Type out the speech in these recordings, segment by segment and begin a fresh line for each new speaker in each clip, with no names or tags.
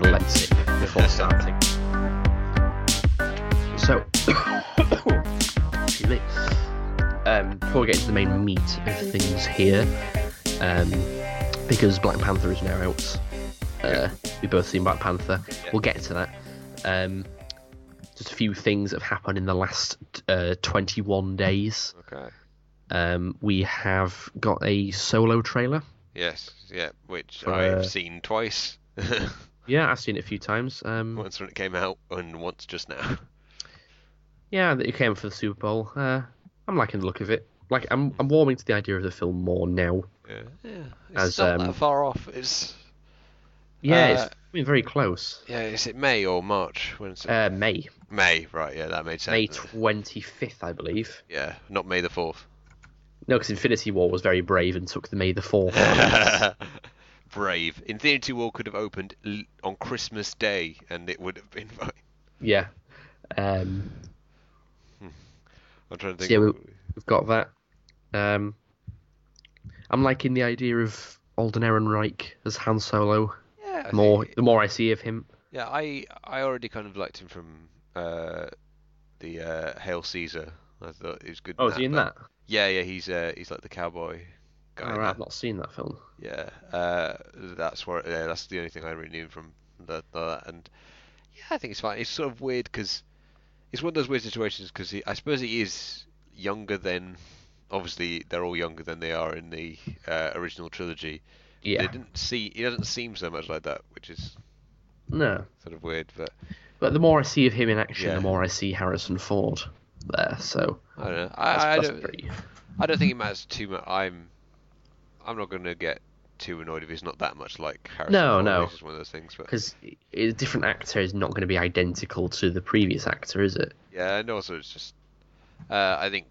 cataleptic before starting. So, excuse me. Um, before we get into the main meat of things here, um, because Black Panther is now out, uh, we've both seen Black Panther. We'll get to that. Um, just a few things that have happened in the last uh, 21 days.
Okay.
Um, we have got a solo trailer.
Yes. Yeah. Which I've
uh,
seen twice.
Yeah, I've seen it a few times. Um,
once when it came out and once just now.
yeah, that it came for the Super Bowl. Uh, I'm liking the look of it. Like, I'm I'm warming to the idea of the film more now.
Yeah. Yeah. It's
As,
not
um,
that far off. It's
Yeah,
Uh,
it's I mean, very close.
yeah. Is it May or March? When's it?
Uh, May,
May. Right. Yeah. That made sense.
May 25th, I believe.
Yeah. Not May the fourth.
No, because Infinity War was very brave and took the May the 4th.
Brave. Infinity War could have opened l- on Christmas Day, and it would have been fine.
yeah. Um,
I'm trying to
So
think.
yeah, we- we've got that. Um, I'm liking the idea of Alden Ehrenreich as Han Solo.
yeah, I
The more
think-
the more I see of him.
Yeah, I I already kind of liked him from uh, the uh, Hail Caesar. I thought he was good.
Oh, is he in
but-
that?
Yeah, yeah, he's uh, he's like the cowboy guy.
All right, I've not seen that film.
Yeah, uh, that's where yeah, that's the only thing I really knew from that. that. And yeah, I think it's fine. It's sort of weird because it's one of those weird situations because I suppose he is younger than. Obviously, they're all younger than they are in the uh, original trilogy.
Yeah.
They didn't see. He doesn't seem so much like that, which is
No.
sort of weird. But
But the more I see of him in action,
Yeah.
the more I see Harrison Ford there. So
I don't know. I, I don't.
pretty.
I don't think it matters too much. I'm, I'm not going to get too annoyed if he's not that much like Harrison.
No,
Ford,
no.
Which is one of those things. But
Because a different actor is not going to be identical to the previous actor, is it?
yeah, and also it's just, uh, I think,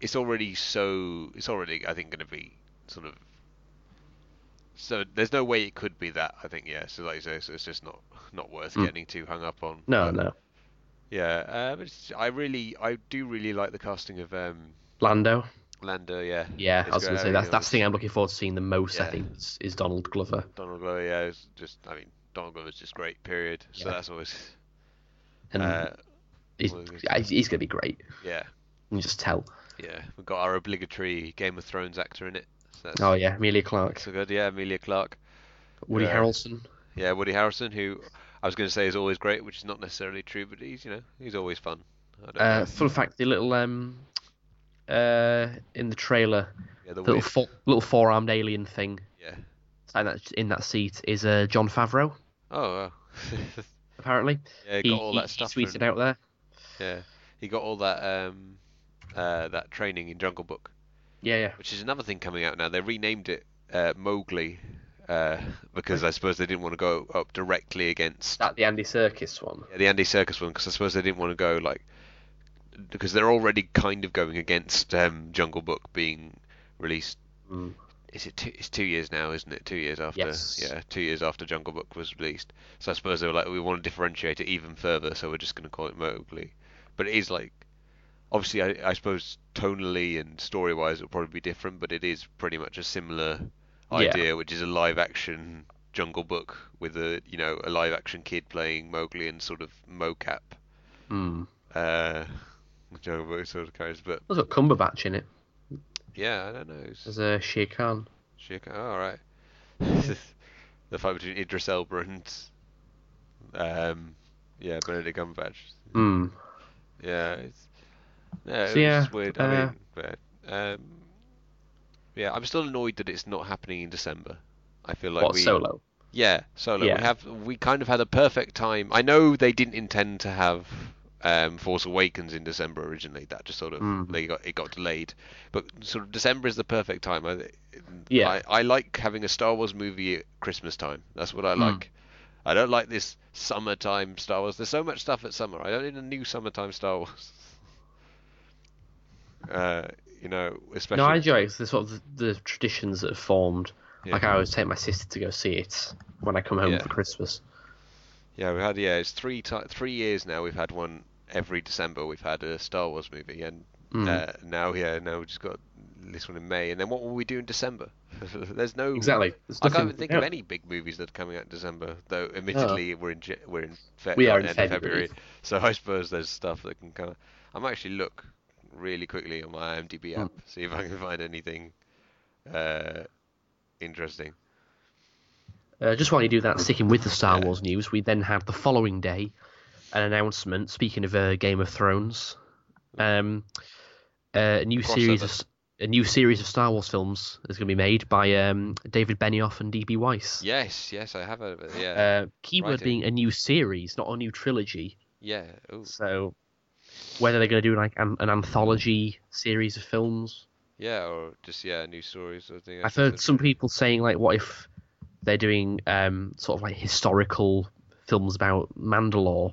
it's already so. It's already, I think, going to be sort of. So there's no way it could be that. I think yeah. So like you say, so it's just not not worth
Mm.
getting too hung up on.
No,
But,
no.
Yeah, uh, but it's, I really, I do really like the casting of um,
Lando.
Lando. Yeah.
Yeah,
It's
I was going to say that's that's the thing I'm looking forward to seeing the most. I think is, is Donald Glover.
Donald Glover, yeah, just I mean Donald Glover's just great. Period. So
Yeah.
that's always
And
uh,
he's, yeah, he's, to be great.
yeah,
You can just tell.
yeah. We've got our obligatory Game of Thrones actor in it. So
Oh yeah, Emilia Clarke,
so good. Yeah, Emilia Clarke.
Woody
Yeah.
Harrelson.
Yeah, Woody Harrelson, who I was going to say is always great, which is not necessarily true, but he's you know he's always fun. I don't
Uh, fun fact: the little um, uh, in the trailer,
Yeah, the
little
weird,
fo- little four-armed alien thing
yeah.
in that in that seat is uh, Jon Favreau.
Oh, wow.
Apparently,
yeah,
he,
got all
he-
that stuff.
he tweeted out there.
Yeah, he got all that um, uh, that training in Jungle Book.
Yeah, yeah.
which is another thing coming out now. They renamed it uh, Mowgli uh, because I suppose they didn't want to go up directly against
That the Andy Serkis one.
yeah, the Andy Serkis one because I suppose they didn't want to go like because they're already kind of going against um, Jungle Book being released.
Mm.
Is it two? It's two years now, isn't it? Two years after.
Yes.
Yeah, two years after Jungle Book was released. So I suppose they were like, we want to differentiate it even further, so we're just going to call it Mowgli. But it is like, obviously, I, I suppose tonally and story-wise, it'll probably be different, but it is pretty much a similar
Yeah.
idea, which is a live-action Jungle Book with a you know a live-action kid playing Mowgli and sort of mocap.
Mm.
Uh, Jungle Book sort of characters, but
There's got Cumberbatch in it.
yeah, I don't know. It's,
There's uh, Shere Khan.
Shit, Oh, all right. the fight between Idris Elba and um, yeah, Benedict Cumberbatch.
Mm.
Yeah, it's yeah,
So,
was
yeah,
weird.
uh,
I mean, but, um, yeah, I'm still annoyed that it's not happening in December. I feel like
what
we
solo?
yeah, solo.
Yeah.
We have we kind of had a perfect time. I know they didn't intend to have um, Force Awakens in December originally. That just sort of
Mm.
they got it got delayed. But sort of December is the perfect time. I,
Yeah.
I, I like having a Star Wars movie at Christmas time. That's what I
Mm.
like. I don't like this summertime Star Wars. There's so much stuff at summer. I don't need a new summertime Star Wars. Uh, you know, especially.
No, I enjoy the sort of the, the traditions that have formed.
Yeah.
Like I always take my sister to go see it when I come home
Yeah.
for Christmas.
Yeah, we had yeah, it's three ti- three years now. We've had one every December. We've had a Star Wars movie, and
Mm.
uh, now yeah, now we've just got this one in May, and then what will we do in December? There's no
Exactly. There's
I can't even think
yeah.
of any big movies that are coming out in December. Though, admittedly, we're in we're in fe-
We are in
of
February.
so I suppose there's stuff that can kind of. I might actually look really quickly on my IMDb app, see if I can find anything uh, interesting.
Uh, just while you do that, sticking with the Star Wars news, we then had the following day an announcement. Speaking of uh, Game of Thrones, um, uh, a new series of a new series of Star Wars films is going to be made by um, David Benioff and D.B. Weiss.
Yes, yes, I have a yeah,
Uh, keyword
Writing.
being a new series, not a new trilogy.
yeah. Ooh.
So whether they're going to do like an, an anthology series of films,
Yeah, or just yeah, new stories or.
I've heard some people saying like, what if they're doing um, sort of like historical films about Mandalore,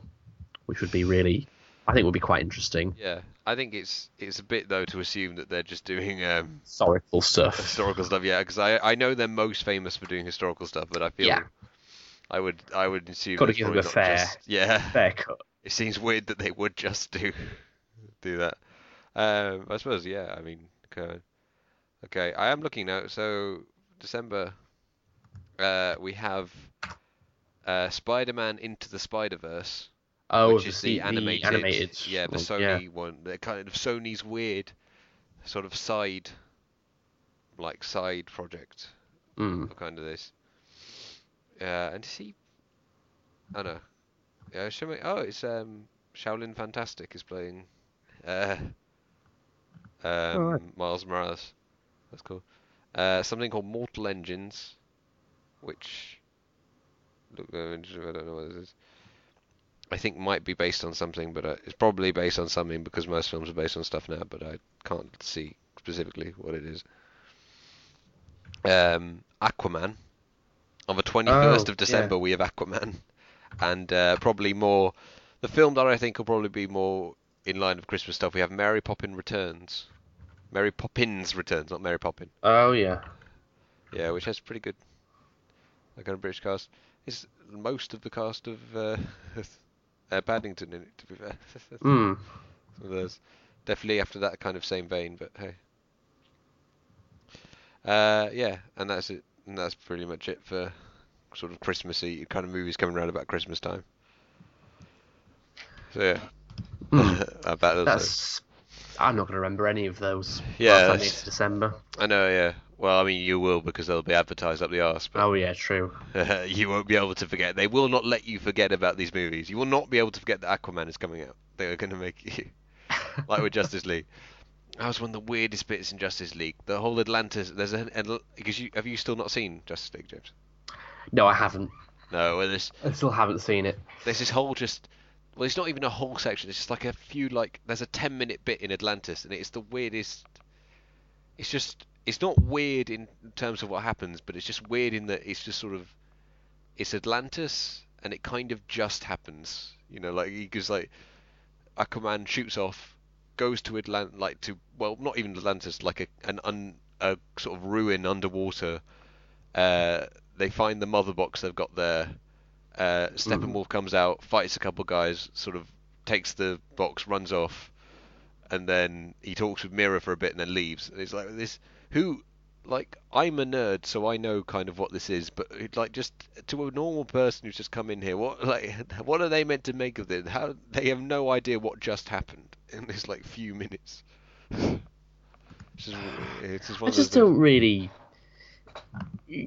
which would be really, I think, would be quite interesting.
Yeah, I think it's it's a bit though to assume that they're just doing um,
Historical stuff.
historical stuff. Yeah, because I I know they're most famous for doing historical stuff, but I feel
Yeah.
I would I would assume
Gotta give them a fair-
just- yeah,
Fair cut.
it seems weird that they would just do do that. Um, I suppose yeah. I mean, okay, okay. I am looking now. So December, uh, we have uh, Spider-Man into the Spider-Verse.
Oh,
which is the, animated,
animated,
yeah, the Sony one, the kind of Sony's weird sort of side, like side project
Mm.
kind of this. Yeah, and is he? Oh no, yeah, show me. Oh, it's um, Shaolin Fantastic is playing, uh, um,
Alright.
Miles Morales. That's cool. Uh, something called Mortal Engines, which look, uh, I don't know what this is. I think might be based on something, but uh, it's probably based on something because most films are based on stuff now. But I can't see specifically what it is. Um, Aquaman. On the 21st
Oh,
of December, we have Aquaman, and uh, probably more. The film that I think will probably be more in line with Christmas stuff. We have Mary Poppins Returns. Mary Poppins Returns, not Mary Poppin.
Oh yeah.
Yeah, which has pretty good, like kind of British cast. It's most of the cast of uh, uh, Paddington in it, to be fair.
Mm.
So there's definitely after that kind of same vein, but hey. Uh, yeah, and that's it. And that's pretty much it for sort of Christmassy kind of movies coming around about Christmas time. So yeah,
Mm.
That's.
I'm not going to remember any of those.
Yeah,
by the time
that's-
it's December.
I know, yeah. Well, I mean, you will because they'll be advertised up the arse, but
Oh yeah, true.
you won't be able to forget. They will not let you forget about these movies. You will not be able to forget that Aquaman is coming out. They are going to make you like with Justice League. That was one of the weirdest bits in Justice League. The whole Atlantis. There's a because you have you still not seen Justice League, James?
No, I haven't.
No, well, there's
I still haven't seen it.
there's this whole just well, it's not even a whole section. It's just like a few like there's a ten minute bit in Atlantis, and it's the weirdest. It's just it's not weird in terms of what happens, but it's just weird in that it's just sort of it's Atlantis, and it kind of just happens. You know, like because like Aquaman shoots off, goes to Atlant like to well not even Atlantis, like a an un, a sort of ruin underwater. Uh, they find the mother box they've got there. Uh, Steppenwolf comes out, fights a couple guys, sort of takes the box, runs off, and then he talks with Mera for a bit and then leaves. And it's like this who like I'm a nerd, so I know kind of what this is, but it, like just to a normal person who's just come in here, what like what are they meant to make of this? How they have no idea what just happened in this like few minutes. It's just, it's just one
I just don't really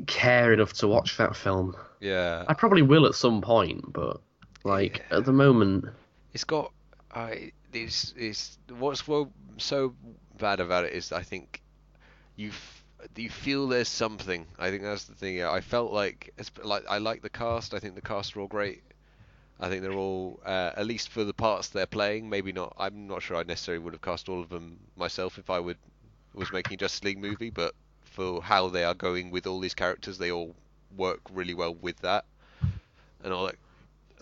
care enough to watch that film.
Yeah,
I probably will at some point, but like at the moment,
it's got I it's it's what's so bad about it is I think you you feel there's something. I think that's the thing. Yeah, I felt like it's like I like the cast. I think the cast are all great. I think they're all uh, at least for the parts they're playing. Maybe not. I'm not sure I necessarily would have cast all of them myself if I would was making Justice League movie, but for how they are going with all these characters, they all work really well with that and all that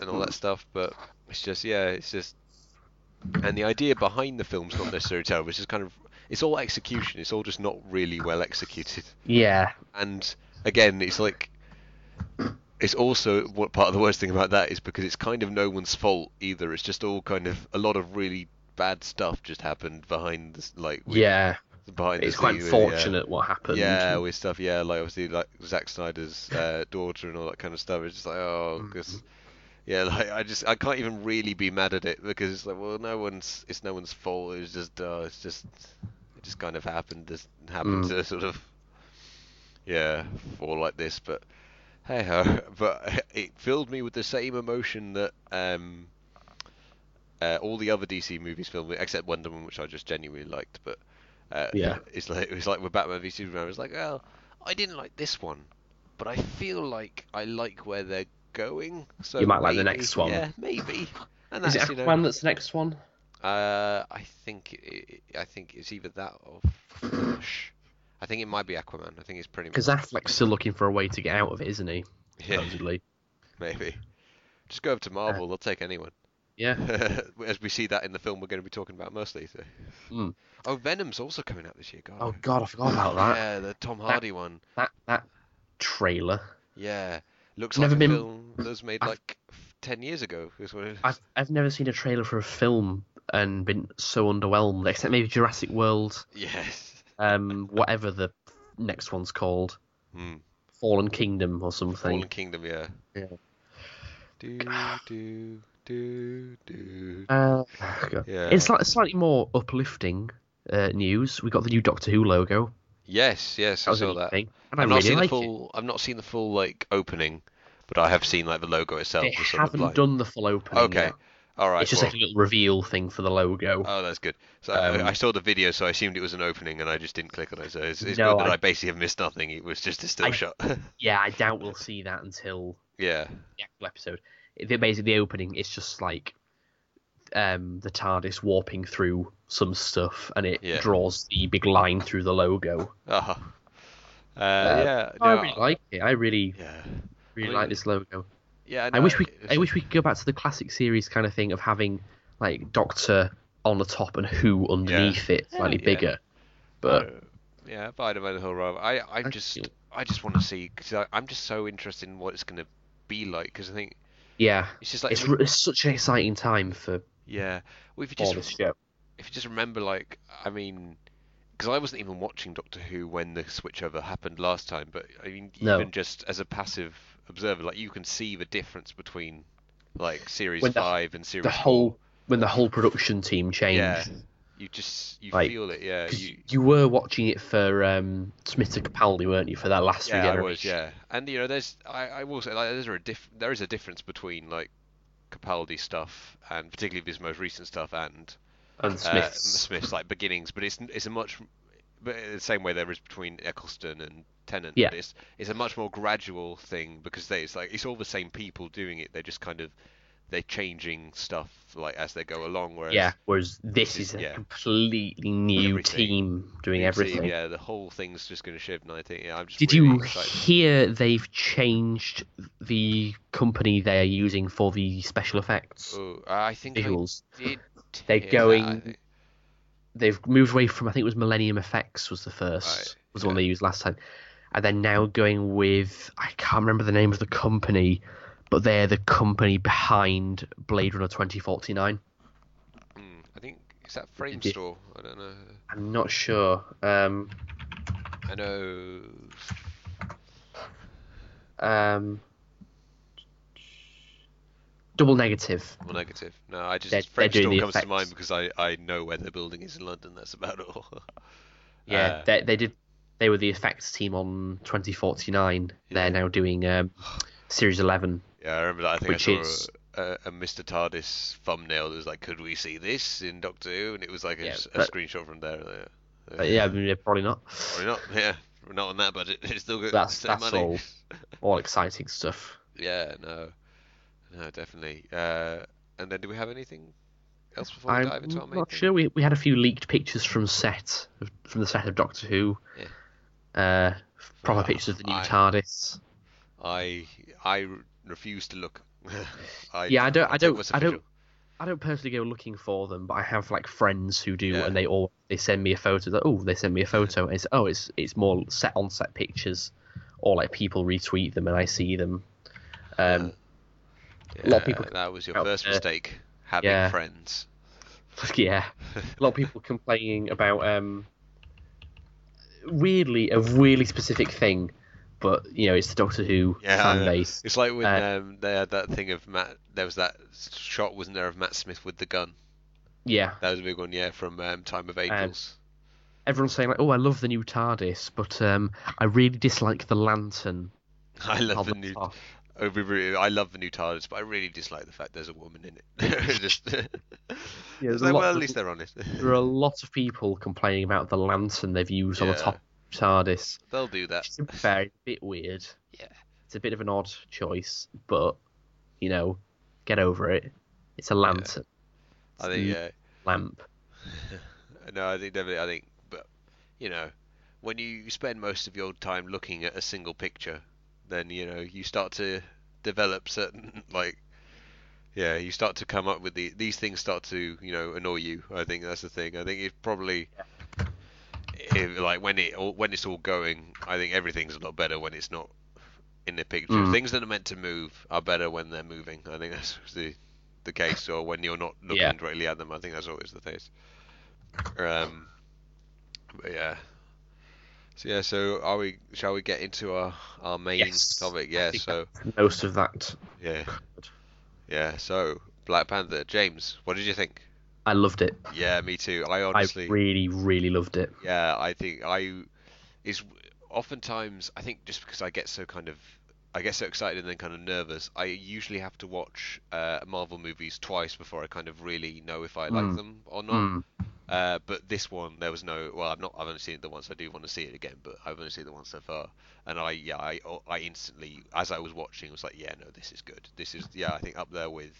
and all that hmm. stuff. But it's just yeah, it's just and the idea behind the film's not necessarily terrible. It's just kind of it's all execution. It's all just not really well executed.
yeah,
And again, it's like it's also what part of the worst thing about that is because it's kind of no one's fault either. It's just all kind of a lot of really bad stuff just happened behind this like with
yeah, It's quite
with, yeah.
unfortunate what happened.
Yeah, with stuff. Yeah, like obviously like Zack Snyder's uh, daughter and all that kind of stuff. It's just like oh,
Mm-hmm.
because yeah, like I just I can't even really be mad at it because it's like well, no one's it's no one's fault. It's just uh, it's just it just kind of happened. Just happened
Mm.
to sort of yeah fall like this. But hey ho. But it filled me with the same emotion that um. Uh, all the other DC movies filled me, except Wonder Woman, which I just genuinely liked. But uh,
Yeah.
it's like it was like with Batman v Superman. I was like, well, I didn't like this one, but I feel like I like where they're going. So
You might like the next one.
Yeah, maybe. And
Is
that's,
it
you
Aquaman
know,
that's the next one?
uh, I think it, I think it's either that or Flash. I think it might be Aquaman. I think it's pretty
Because
much
Affleck's still looking for a way to get out of it, isn't he?
yeah,
Supposedly.
maybe. Just go over to Marvel. They'll take anyone.
Yeah.
As we see that in the film we're going to be talking about mostly. So.
Mm.
Oh, Venom's also coming out this year. God.
Oh God, I forgot about that.
Yeah, the Tom Hardy one.
That that trailer.
Yeah, looks
Never
like a
been-
film that was made
I've-
like ten years ago. Is what it is.
I've I've never seen a trailer for a film and been so underwhelmed, except maybe Jurassic World,
Yes.
um, whatever the next one's called,
Hmm.
Fallen Kingdom or something.
Fallen Kingdom. Yeah.
Yeah.
Do do do do.
Uh,
Yeah.
It's like slightly more uplifting uh, news. We got the new Doctor Who logo.
Yes, yes, I saw that.
thing, and I
I've not seen
like
the
it.
full. I've not seen the full like opening, but I have seen like the logo itself.
They
the sort of,
haven't
like-
done the full opening.
Okay.
yet.
All right.
It's just
well-
like a little reveal thing for the logo.
Oh, that's good. So
Um,
I, I saw the video, so I assumed it was an opening, and I just didn't click on it. So it's, it's
No,
good that I...
I-
basically have missed nothing. It was just a still
I-
shot.
yeah, I doubt we'll see that until
yeah.
the actual episode. Basically, the opening is just like um, the TARDIS warping through some stuff, and it
Yeah.
draws the big line through the logo.
Uh-huh. Uh, yeah.
I
no,
really like it. I really,
Yeah.
really
I mean,
like this logo.
Yeah.
I wish we,
it's-
I wish we could go back to the classic series kind of thing of having like Doctor on the top and Who underneath it, slightly
Yeah.
bigger. But
Uh, yeah, Spider-Man: The Whole. I, I
I
just, I just want to see because I'm just so interested in what it's going to be like because I think
yeah,
it's just like
it's,
we-
it's such an exciting time for
yeah. Well, if you just
this show.
if you just remember, like, I mean, because I wasn't even watching Doctor Who when the switchover happened last time, but I mean,
No.
even just as a passive observer, like, you can see the difference between like series
the-
five and series
The whole when the whole production team changed.
Yeah. You just you
Like,
feel it, yeah. You,
you were watching it for um, Smith and Capaldi, weren't you, for that last
yeah, I was, yeah. And you know, there's I, I will say like there's a diff, there is a difference between like Capaldi stuff and particularly his most recent stuff and
And
uh,
Smith's.
Smith's like beginnings, but it's it's a much but the same way there is between Eccleston and Tennant.
Yeah.
It's it's a much more gradual thing because they, it's like it's all the same people doing it. They're just kind of they're changing stuff like as they go along. Whereas
yeah, whereas this
this is-
a
yeah.
completely new
Everything.
team doing
see,
everything.
yeah, the whole thing's just going to shift. And I think yeah, I'm just
Did
really
you
excited.
hear they've changed the company they're using for the special effects
Oh, I think
visuals?
I did.
They're
hear that,
going- They've moved away from I think it was Millennium Effects was the first
Right,
was the one they used last time, and they're now going with I can't remember the name of the company, but they're the company behind Blade Runner 2049.
Mm, I think is that Frame
did-
Store. I don't know.
I'm not sure. Um,
I know.
um, double negative.
Well, negative. No, I just
They're- doing
Store comes to mind because I, I know where the building is in London. That's about all.
Yeah,
Uh,
they they did. They were the effects team on 2049.
Yeah.
They're now doing um, Series 11.
Yeah, I remember that. I think
Which
I saw
is-
a, a, Mr. TARDIS thumbnail that was like, "Could we see this in Doctor Who?" And it was like a,
Yeah,
s- a
but-
screenshot from there. Yeah.
But yeah, I mean, probably not.
Probably not. Yeah, we're not on that budget. It's still good.
That's- that's
money.
all. All exciting stuff.
Yeah, no, no, definitely. Uh, and then, do we have anything else before we
I'm
dive into our main
not
thing?
sure. We we had a few leaked pictures from set from the set of Doctor Who. Uh, proper
Ah,
pictures of the new TARDIS.
I-
TARDIS.
I I refuse to look. I,
Yeah, I don't- I don't- I don't- I don't personally go looking for them, but I have like friends who do,
Yeah.
and they all they send me a photo. That oh, they send me a photo. And it's oh, it's it's more set on set pictures, or like people retweet them and I see them. Um,
Yeah,
a lot of people
That was your first
there.
mistake. Having
Yeah.
friends.
yeah, a lot of people complaining about um, weirdly a really specific thing, but you know it's the Doctor Who
Yeah,
fan base.
It's like when
Uh,
um, they had that thing of Matt. There was that shot, wasn't there, of Matt Smith with the gun?
Yeah,
That was a big one, yeah, from um, Time of Angels.
everyone's saying like, "Oh, I love the new TARDIS," but um, I really dislike the lantern.
I love the
the
new.
top.
Oh, I love the new TARDIS, but I really dislike the fact there's a woman in it. Just,
Yeah,
it's like,
lot-
well, at least they're honest.
There are a lot of people complaining about the lantern they've used on the top TARDIS.
They'll do that.
Which to be fair, it's a bit weird.
Yeah.
It's a bit of an odd choice, but you know, get over it. It's a lantern
I think, yeah.
lamp.
No, I think definitely. I think, but you know, when you spend most of your time looking at a single picture, then you know you start to develop certain like, yeah, you start to come up with the these things start to you know annoy you. I think that's the thing. I think it's probably. If, like when it all, when it's all going, I think everything's a lot better when it's not in the picture.
Mm.
Things that are meant to move are better when they're moving. I think that's the the case, or when you're not looking
Yeah.
directly at them. I think that's always the case. Um, but yeah. So yeah, so are we? Shall we get into our our main
Yes,
topic? Yeah. So
Most of that,
yeah, yeah. So Black Panther, James, what did you think?
I loved it.
Yeah, me too. I honestly,
I really, really loved it.
yeah, I think I is oftentimes I think just because I get so kind of I get so excited and then kind of nervous. I usually have to watch uh, Marvel movies twice before I kind of really know if I like
Mm.
them or not.
Mm.
Uh, but this one, there was no. Well, I've not. I've only seen it the once. I do want to see it again, but I've only seen the once so far. And I, yeah, I, I instantly, as I was watching, was like, yeah, no, this is good. This is, yeah, I think up there with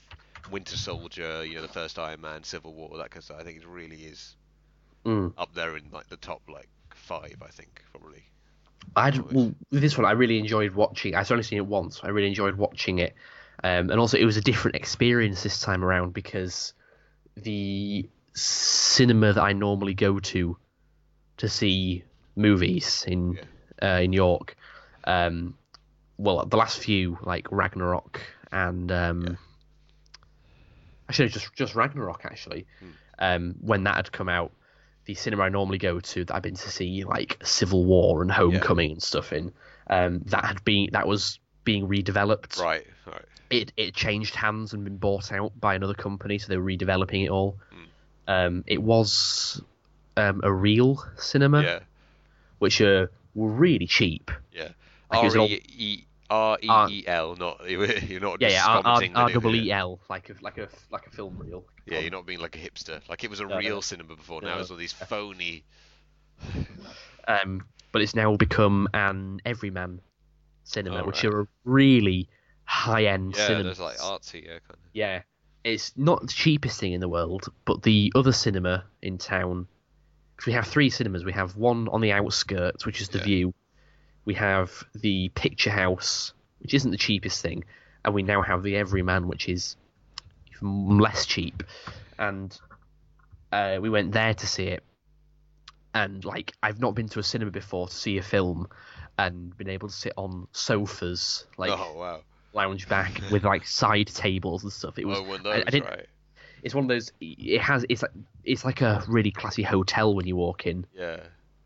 Winter Soldier, you know, the first Iron Man, Civil War, that kind of stuff. I think it really is
Mm.
up there in like the top like five. I think probably.
I well, this one, I really enjoyed watching. I've only seen it once. I really enjoyed watching it, um, and also it was a different experience this time around because the cinema that I normally go to to see movies in uh, in York, um, well, the last few like Ragnarok and um,
Yeah.
Actually just just Ragnarok actually,
Hmm.
um, when that had come out, the cinema I normally go to that I've been to see like Civil War and Homecoming and stuff in, um, that had been that was being redeveloped.
Right. Right.
It it changed hands and been bought out by another company, so they were redeveloping it all.
Hmm.
Um, it was um, a real cinema,
Yeah.
which uh, were really cheap.
Yeah.
Like
R e r e e l. Not you're not
Yeah,
just
yeah, R R double
yeah.
E L, like a like a like a film reel.
Yeah, you're not being like a hipster. Like it was a
No,
real
no.
cinema before.
No,
Now
no.
it's all these phony.
Um, but it's now become an everyman cinema,
Oh,
which
right.
are a really high end
Yeah,
cinema.
there's like artsy. Yeah, kind of.
Yeah, it's not the cheapest thing in the world, but the other cinema in town, because we have three cinemas. We have one on the outskirts, which is the
Yeah.
View. We have the Picture House, which isn't the cheapest thing, and we now have the Everyman, which is even less cheap. And uh, we went there to see it, and like I've not been to a cinema before to see a film, and been able to sit on sofas like
oh wow.
lounge back with like side tables and stuff. It was
oh, one of
I- I didn't-
right?
it's one of those it has it's like it's like a really classy hotel when you walk in.
Yeah.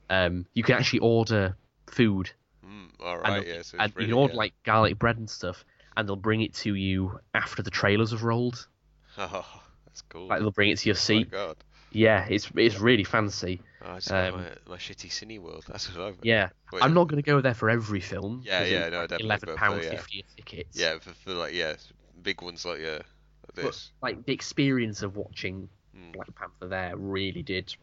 Um you can actually order food
Mm, all
and,
Yeah. So
and
really,
you can order
yeah.
like garlic bread and stuff and they'll bring it to you after the trailers have rolled.
Oh, that's cool.
Like they'll bring it to your
oh my
seat.
god.
Yeah, it's it's really fancy.
Oh, it's like
Um,
my, my shitty Cineworld. That's what I've.
Yeah.
Wait,
I'm not going to go there for every film.
Yeah, yeah, no, definitely,
Eleven
yeah.
fifty a ticket.
Yeah, for, for like yeah, big ones like yeah, like
But like the experience of watching
Mm.
Black Panther there really did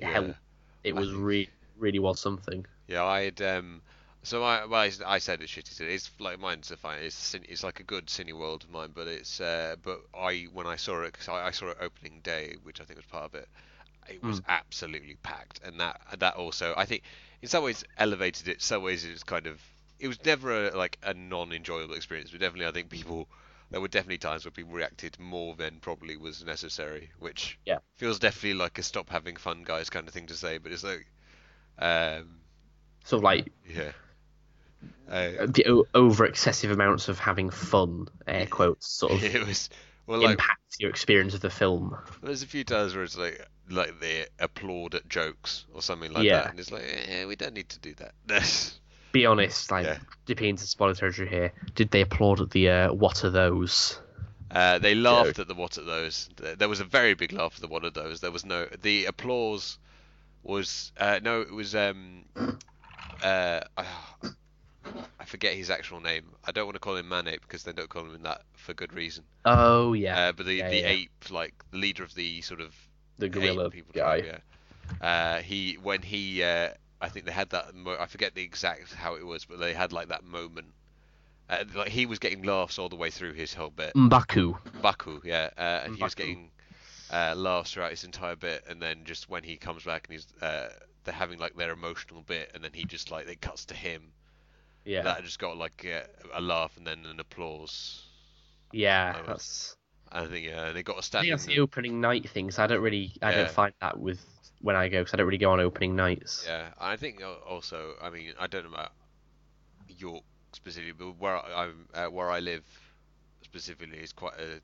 Yeah.
help. It was
think-
really really was something.
Yeah, I had um. So my, well, I, I said it's shitty. cine. It's like mine's a fine. It's it's like a good Cineworld of mine, but it's uh. But I when I saw it, cause I, I saw it opening day, which I think was part of it. It was
Mm.
absolutely packed, and that that also I think in some ways elevated it. Some ways it was kind of it was never a, like a non-enjoyable experience, but definitely I think people there were definitely times where people reacted more than probably was necessary, which
Yeah.
feels definitely like a stop having fun guys kind of thing to say, but it's like um
Sort of like
yeah. Uh,
the o- over excessive amounts of having fun, air quotes, sort of
it was well like
impact your experience of the film.
there's a few times where it's like like they applaud at jokes or something like
Yeah.
that, and it's like, eh, we don't need to do that.
Be honest, like
Yeah.
dipping into spoiler territory here. Did they applaud at the uh, "What are those"?
Uh, they laughed at the what at those. There there was a very big laugh at the what at those. There was no the applause was uh, no it was um uh I forget his actual name. I don't want to call him Manape because they don't call him that for good reason.
Oh yeah,
Uh, but the
Yeah,
the
yeah.
ape like the leader of the sort of
the gorilla
people
guy.
tribe, yeah. Uh, he when he uh, I think they had that. Mo- I forget the exact how it was, but they had like that moment. Uh, like he was getting laughs all the way through his whole bit.
Mbaku.
Baku, yeah, uh, and he was getting uh, laughs throughout his entire bit, and then just when he comes back and he's uh, they're having like their emotional bit, and then he just like it cuts to him.
Yeah,
That just got like uh, a laugh and then an applause.
yeah. That's.
I think uh, they got a
I think that's the opening night thing. So I don't really, I
Yeah.
don't find that with when I go because I don't really go on opening nights.
Yeah, I think also, I mean, I don't know about York specifically, but where I- I'm, uh, where I live specifically is quite a,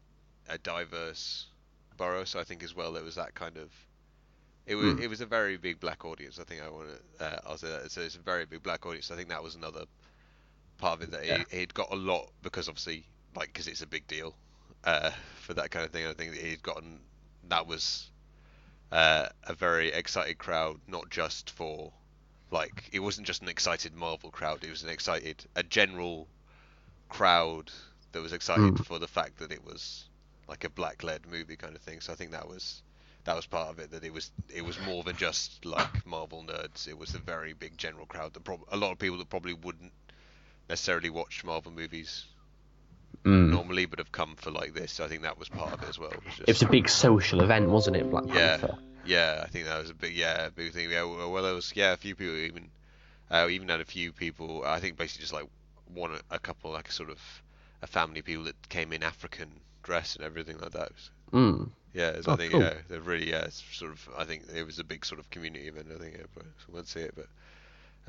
a diverse borough. So I think as well there was that kind of, it was
Hmm.
it was a very big black audience. I think I want to, uh, I'll say that. So it's a very big black audience. I think that was another part of it that
Yeah.
he, he'd got a lot because obviously, like, because it's a big deal uh, for that kind of thing. I think that he'd gotten that was uh, a very excited crowd, not just for like it wasn't just an excited Marvel crowd. It was an excited, a general crowd that was excited
Mm.
for the fact that it was like a black-led movie kind of thing. So I think that was that was part of it. That it was it was more than just like Marvel nerds. It was a very big general crowd. That prob- a lot of people that probably wouldn't necessarily watch Marvel movies
Mm.
normally, but have come for like this. So I think that was part of it as well. It was just-
It was a big social event, wasn't it, Black
Yeah.
Panther?
Yeah, I think that was a big yeah big thing. Yeah, well, well, there was yeah a few people even uh, even had a few people. I think basically just like one a couple like sort of a family people that came in African dress and everything like that.
Mm.
yeah, so
Oh,
I think
cool.
yeah they're really yeah it's sort of I think it was a big sort of community event. I think yeah, but so won't see it, but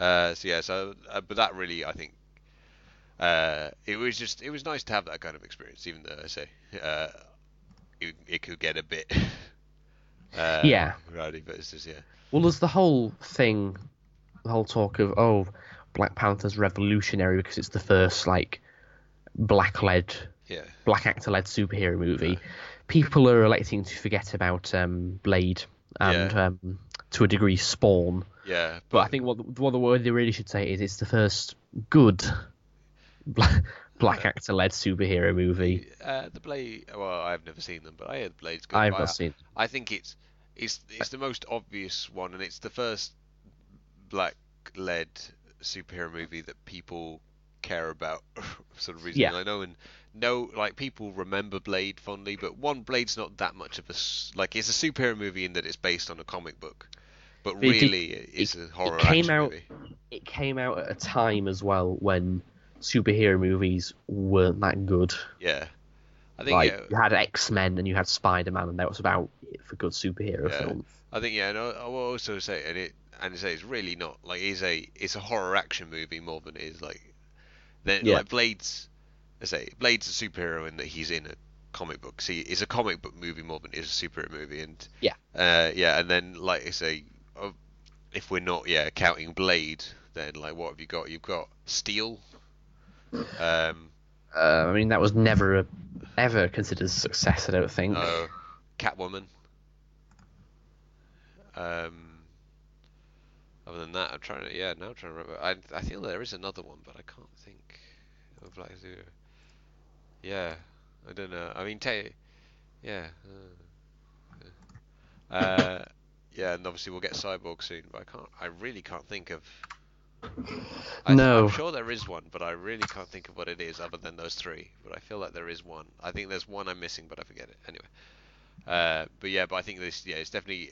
uh, so yeah so uh, but that really I think. Uh, it was just it was nice to have that kind of experience, even though I say uh, it, it could get a bit uh,
Yeah.
rowdy, but it's just yeah.
Well, there's the whole thing, the whole talk of oh, Black Panther's revolutionary because it's the first like black-led,
Yeah,
black actor-led superhero movie. People are electing to forget about um, Blade and
Yeah.
um, to a degree Spawn.
yeah,
But I think what what the word they really should say is it's the first good black, black actor-led superhero movie.
uh, the Blade. Well, I've never seen them, but I heard Blade's good.
I've not
I,
seen.
I think it's it's it's the most obvious one, and it's the first black-led superhero movie that people care about for sort of reason.
Yeah.
I know, and no, like people remember Blade fondly, but one Blade's not that much of a like it's a superhero movie in that it's based on a comic book, but
But it did-
really it's a horror
it
came
out-
movie.
It came out at a time as well when superhero movies weren't that good.
Yeah, I think
Like
yeah,
you had X Men and you had Spider Man, and that was about it for good superhero
Yeah.
films.
I think yeah, and I, I will also say, and it and say it's really not like it's a it's a horror action movie more than it is like then
Yeah.
like Blade's I say Blade's a superhero in that he's in a comic book. See, it's a comic book movie more than it is a superhero movie, and
Yeah.
uh, yeah, and then like I say, uh, if we're not yeah counting Blade, then like what have you got? You've got Steel. Um,
Uh, I mean, that was never a, ever considered a success. I don't think.
uh, Catwoman. Um, other than that, I'm trying to yeah now I'm trying to remember. I I feel there is another one, but I can't think of like the- Yeah, I don't know. I mean, yeah. Uh, uh, yeah, and obviously we'll get Cyborg soon, but I can't. I really can't think of. I,
No.
I'm sure there is one, but I really can't think of what it is other than those three. But I feel like there is one. I think there's one I'm missing, but I forget it. Anyway. Uh, but yeah, but I think this, yeah, it's definitely,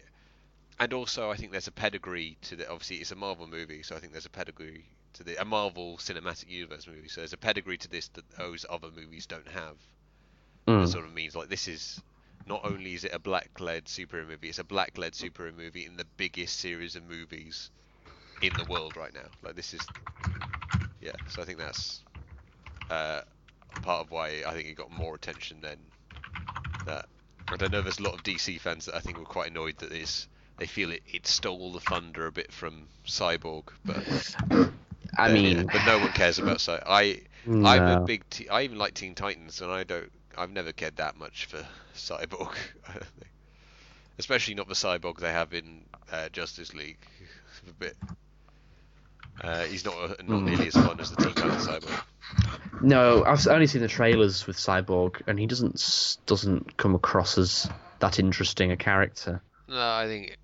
and also I think there's a pedigree to the. Obviously, it's a Marvel movie, so I think there's a pedigree to the a Marvel Cinematic Universe movie. So there's a pedigree to this that those other movies don't have.
Mm.
It sort of means like this is not only is it a black-led superhero movie, it's a black-led superhero movie in the biggest series of movies in the world right now. Like this is, yeah. So I think that's uh, part of why I think it got more attention than that And I know there's a lot of DC fans that I think were quite annoyed that this they feel it, it stole the thunder a bit from Cyborg, but
I mean,
but no one cares about Cyborg. I I'm a big I even like Teen Titans, and I don't I've never cared that much for Cyborg, I don't think. especially not the Cyborg they have in uh, Justice League. a bit. Uh, he's not not
Hmm.
nearly as fun as the Teen Titans Cyborg.
No, I've only seen the trailers with Cyborg, and he doesn't doesn't come across as that interesting a character.
No, I think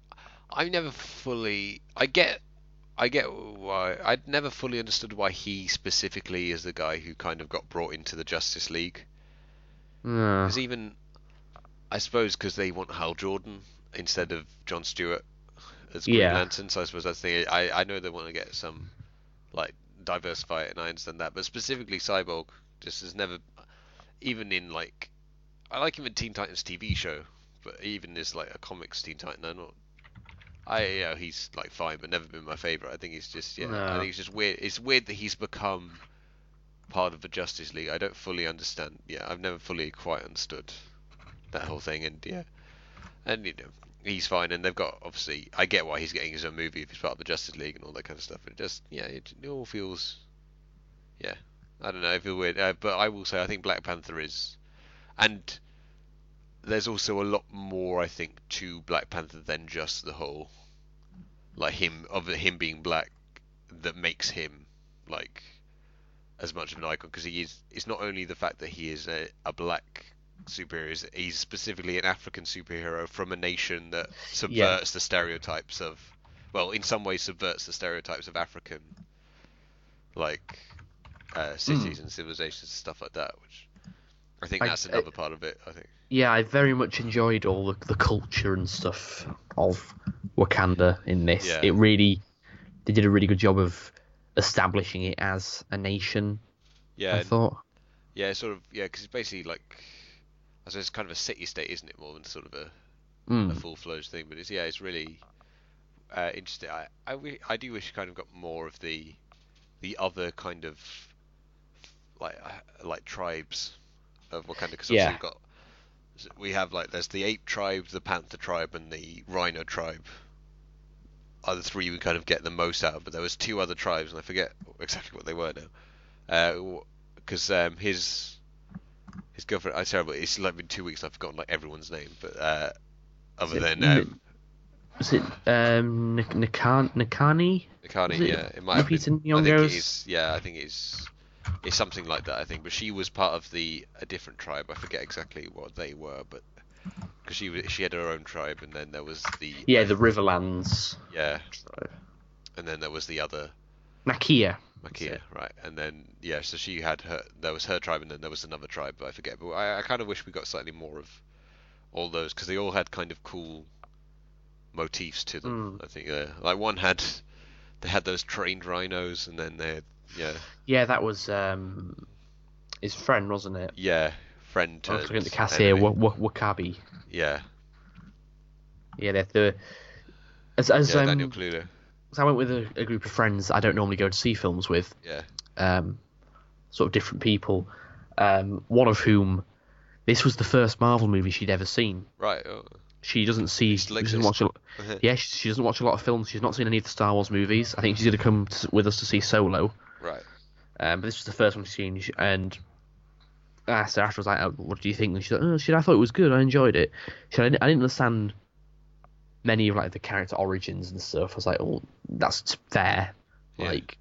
I never fully. I get, I get why. I'd never fully understood why he specifically is the guy who kind of got brought into the Justice League. Because even, I suppose, because they want Hal Jordan instead of John Stewart as Green
Yeah.
Lantern. So I suppose that's the. I I know they want to get some, like diversify it, and I understand that. But specifically, Cyborg just has never, even in like, I like him in Teen Titans TV show, but even as like a comics Teen Titan, I'm not. I you know, he's like fine, but never been my favorite. I think he's just yeah. I think it's just weird. It's weird that he's become part of the Justice League. I don't fully understand. Yeah, I've never fully quite understood that whole thing, and yeah, and you know, he's fine, and they've got obviously. I get why he's getting his own movie if he's part of the Justice League and all that kind of stuff. It just yeah, it, it all feels yeah. I don't know. I feel weird, uh, but I will say I think Black Panther is, and there's also a lot more I think to Black Panther than just the whole, like him of him being black, that makes him like as much of an icon because he is. It's not only the fact that he is a, a black superhero, he's- he's specifically an African superhero from a nation that subverts the stereotypes of, well, in some ways subverts the stereotypes of African, like uh, cities and civilizations and stuff like that. Which I think that's
I-
another part of it. I think.
yeah, I very much enjoyed all the, the culture and stuff of Wakanda in this.
Yeah.
It really, they did a really good job of establishing it as a nation.
Yeah,
I thought.
yeah, sort of. Yeah, because it's basically like, I suppose it's kind of a city-state, isn't it, more than sort of a a
Mm.
full-fledged thing. But it's yeah, it's really uh, interesting. I I, I do wish you kind of got more of the the other kind of like uh, like tribes of Wakanda because
Yeah.
we've got we have like there's the ape tribe, the panther tribe, and the rhino tribe. Are the three we kind of get the most out of, but there was two other tribes, and I forget exactly what they were now. Because um, his his girlfriend, I terrible. It's like been two weeks. I've forgotten like everyone's name, but uh, other than um,
Was it um Nik- Nikan- Nikani?
Nikani,
it
yeah, it might have been. I think it is. Yeah, I think it's it's something like that. I think, but she was part of the a different tribe. I forget exactly what they were, but because she was, she had her own tribe, and then there was the
Yeah, the Riverlands.
yeah,
tribe.
and then there was the other
Nakia.
Makia, right? And then yeah, so she had her. There was her tribe, and then there was another tribe, but I forget. But I, I kind of wish we got slightly more of all those because they all had kind of cool motifs to them. I think uh, like one had they had those trained rhinos, and then they had yeah
Yeah, that was um his friend, wasn't it?
yeah friend
I was looking at the cast here. Wa- Wa- Wakabi.
yeah
Yeah, they're the. As, as,
yeah
um,
Daniel Kaluuya
as I went with a, a group of friends I don't normally go to see films with,
yeah
um, sort of different people. Um, one of whom, this was the first Marvel movie she'd ever seen.
right oh.
She doesn't see, she doesn't watch a, yeah, she, she doesn't watch a lot of films. She's not seen any of the Star Wars movies. I think she's going to come to, with us to see Solo.
right
Um, but this was the first one she's seen. And I asked her after, I was like, oh, what do you think? And she said, oh, shit, I thought it was good. I enjoyed it. She said, I didn't, I didn't understand many of like the character origins and stuff. I was like, oh, that's fair.
Yeah.
Like,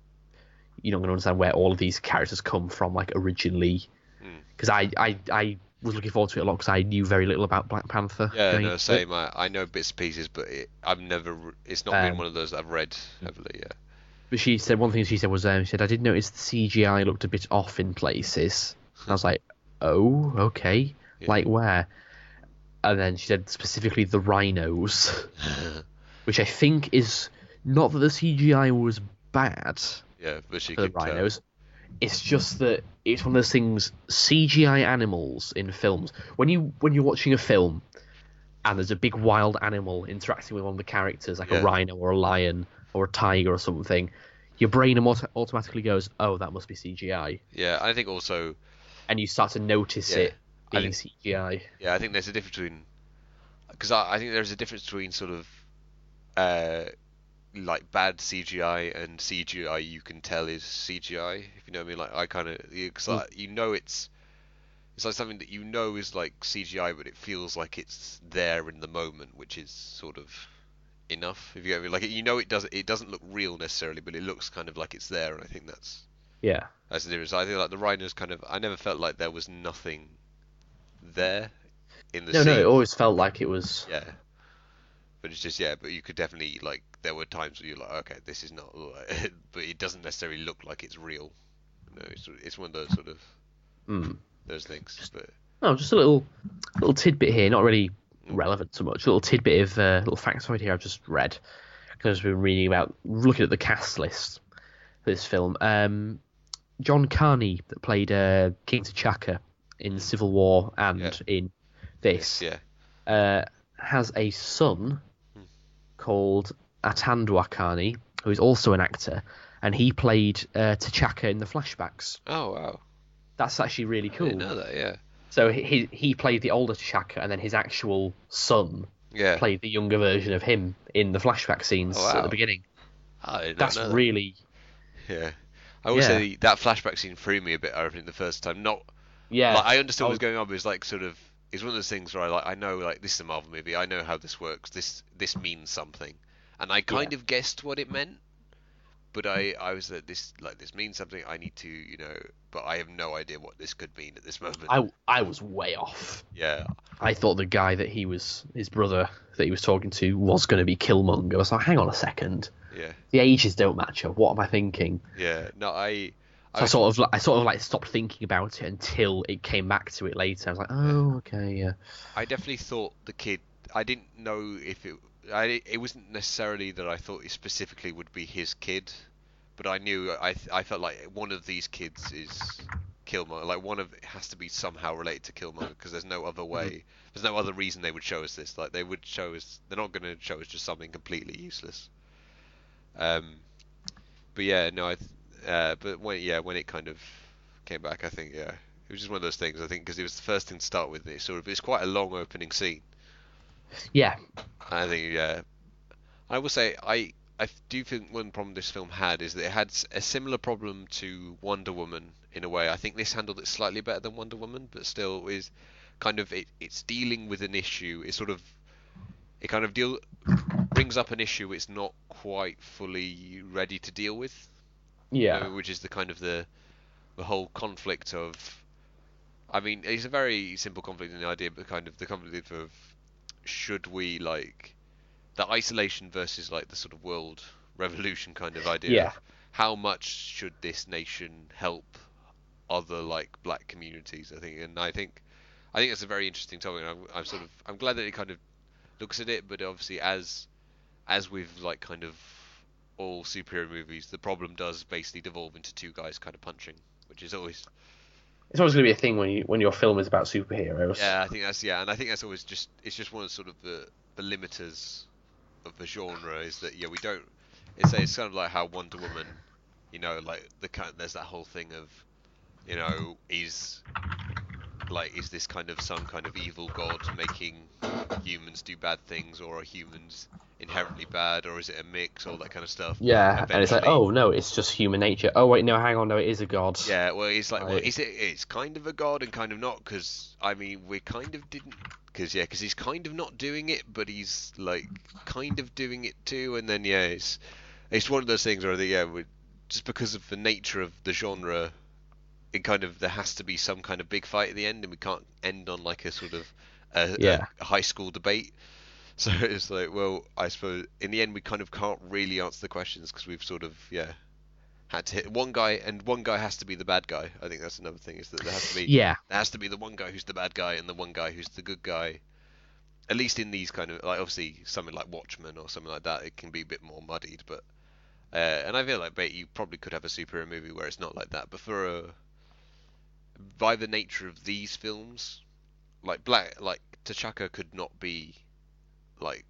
you're not going to understand where all of these characters come from, like, originally.
Hmm.
Because I, I, I was looking forward to it a lot because I knew very little about Black Panther.
yeah
going
no same I, I know bits and pieces but it, I've never it's not been
Um,
one of those that I've read heavily yeah
But she said one thing she said was um, she said I did notice the CGI looked a bit off in places. And I was like, oh, okay,
Yeah.
like where? And then she said specifically the rhinos, which I think is not that the CGI was bad
yeah but she
for the
tell.
Uh, rhinos. It's just that it's one of those things. CGI animals in films. When you when you're watching a film, and there's a big wild animal interacting with one of the characters, like
Yeah.
a rhino or a lion or a tiger or something, your brain auto- automatically goes, "Oh, that must be CGI,"
yeah I think also
and you start to notice
Yeah,
it being
think-
CGI.
Yeah, I think there's a difference between because I, I think there's a difference between sort of uh, like bad CGI and CGI you can tell is CGI. If you know what I mean, like I kind of because
Mm.
like, you know it's it's like something that you know is like CGI, but it feels like it's there in the moment, which is sort of enough. If you get me, like you know it does it doesn't look real necessarily, but it looks kind of like it's there, and I think that's
Yeah.
that's the difference. I think like the Rhinos kind of I never felt like there was nothing there in the
No,
scene.
no, it always felt like it was.
Yeah. But it's just yeah, but you could definitely like there were times where you're like, okay, this is not, but it doesn't necessarily look like it's real. No, it's it's one of those sort of
Mm.
those things. But
No, just a little little tidbit here, not really relevant so much. A little tidbit of uh, little factoid here I've just read because I've been reading about looking at the cast list for this film. Um, John Kani that played uh, King T'Chaka in Civil War and
Yeah.
in this
yeah,
uh, has a son called Atandwa Kani, who is also an actor, and he played uh, T'Chaka in the flashbacks.
oh wow,
That's actually really cool.
know that. Yeah,
So he he played the older T'Chaka, and then his actual son
yeah.
played the younger version of him in the flashback scenes
Oh,
at the beginning. That's
that.
really
yeah. I will
Yeah.
say that flashback scene threw me a bit. I think the first time, not
yeah.
like I understood what was going on, but it was like sort of it's one of those things where I like I know like this is a Marvel movie. I know how this works. This this means something, and I kind of guessed what it meant. But I I was that this like this means something. I need to you know, but I have no idea what this could mean at this moment.
I I was way off.
yeah,
I thought the guy that he was his brother that he was talking to was going to be Killmonger. I was like, hang on a second,
yeah,
the ages don't match up. What am I thinking?
yeah. No, I.
So I sort of I sort of like stopped thinking about it until it came back to it later. I was like, oh okay, yeah.
I definitely thought the kid. I didn't know if it. I, it wasn't necessarily that I thought it specifically would be his kid, but I knew I I felt like one of these kids is Killmonger. Like one of it has to be somehow related to Killmonger because there's no other way. There's no other reason they would show us this. Like they would show us. They're not going to show us just something completely useless. Um, but yeah, no, I. th- Uh, but when yeah, when it kind of came back, I think yeah, it was just one of those things. I think because it was the first thing to start with. It sort of it's quite a long opening scene.
Yeah,
I think yeah. I will say I I do think one problem this film had is that it had a similar problem to Wonder Woman in a way. I think this handled it slightly better than Wonder Woman, but still is kind of it, it's dealing with an issue. It sort of it kind of deal brings up an issue it's not quite fully ready to deal with.
Yeah,
which is the kind of the the whole conflict of. I mean, it's a very simple conflict in the idea, but kind of the conflict of should we like the isolation versus like the sort of world revolution kind of idea.
Yeah.
Of how much should this nation help other like black communities? I think, and I think, I think it's a very interesting topic. And I'm, I'm sort of, I'm glad that it kind of looks at it, but obviously as as we've like kind of all superhero movies, the problem does basically devolve into two guys kind of punching, which is always
it's always going to be a thing when you when your film is about superheroes.
yeah. I think that's yeah, and I think that's always just it's just one of sort of the the limiters of the genre is that yeah we don't it's it's kind of like how Wonder Woman, you know, like the kind there's that whole thing of you know is like is this kind of some kind of evil god making humans do bad things or are humans inherently bad or is it a mix all that kind of stuff
Yeah, and it's like, oh no, it's just human nature. Oh wait, no, hang on, no, it is a god.
Yeah, well, it's like, well, is it? It's kind of a god and kind of not, because I mean, we kind of didn't, because yeah, because he's kind of not doing it, but he's like kind of doing it too, and then yeah, it's it's one of those things where the, yeah, we, just because of the nature of the genre, it kind of there has to be some kind of big fight at the end, and we can't end on like a sort of a,
Yeah.
a high school debate. So it's like, well, I suppose in the end we kind of can't really answer the questions because we've sort of yeah had to hit one guy, and one guy has to be the bad guy. I think that's another thing is that there has to be
Yeah,
there has to be the one guy who's the bad guy and the one guy who's the good guy. At least in these kind of like obviously something like Watchmen or something like that, it can be a bit more muddied. But uh, and I feel like mate, you probably could have a superhero movie where it's not like that. But for a by the nature of these films, like Black, like T'Chaka could not be like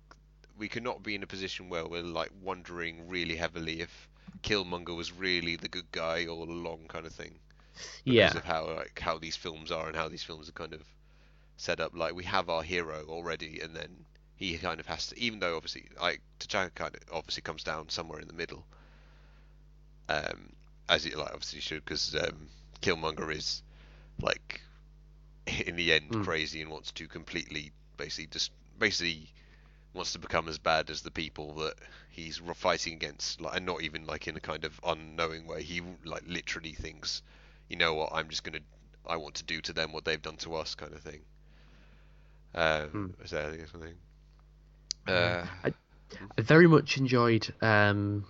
we could not be in a position where we're like wondering really heavily if Killmonger was really the good guy all along, kind of thing. Because
yeah,
of how like how these films are and how these films are kind of set up. Like we have our hero already, and then he kind of has to, even though obviously like T'Chaka kind of obviously comes down somewhere in the middle, um, as he like obviously should because um, Killmonger is like in the end
Mm.
crazy and wants to completely basically just basically wants to become as bad as the people that he's fighting against like and not even like in a kind of unknowing way. He like literally thinks you know what? I'm just gonna i want to do to them what they've done to us kind of thing. Um
Hmm.
is that I think something? Uh
I very much enjoyed um,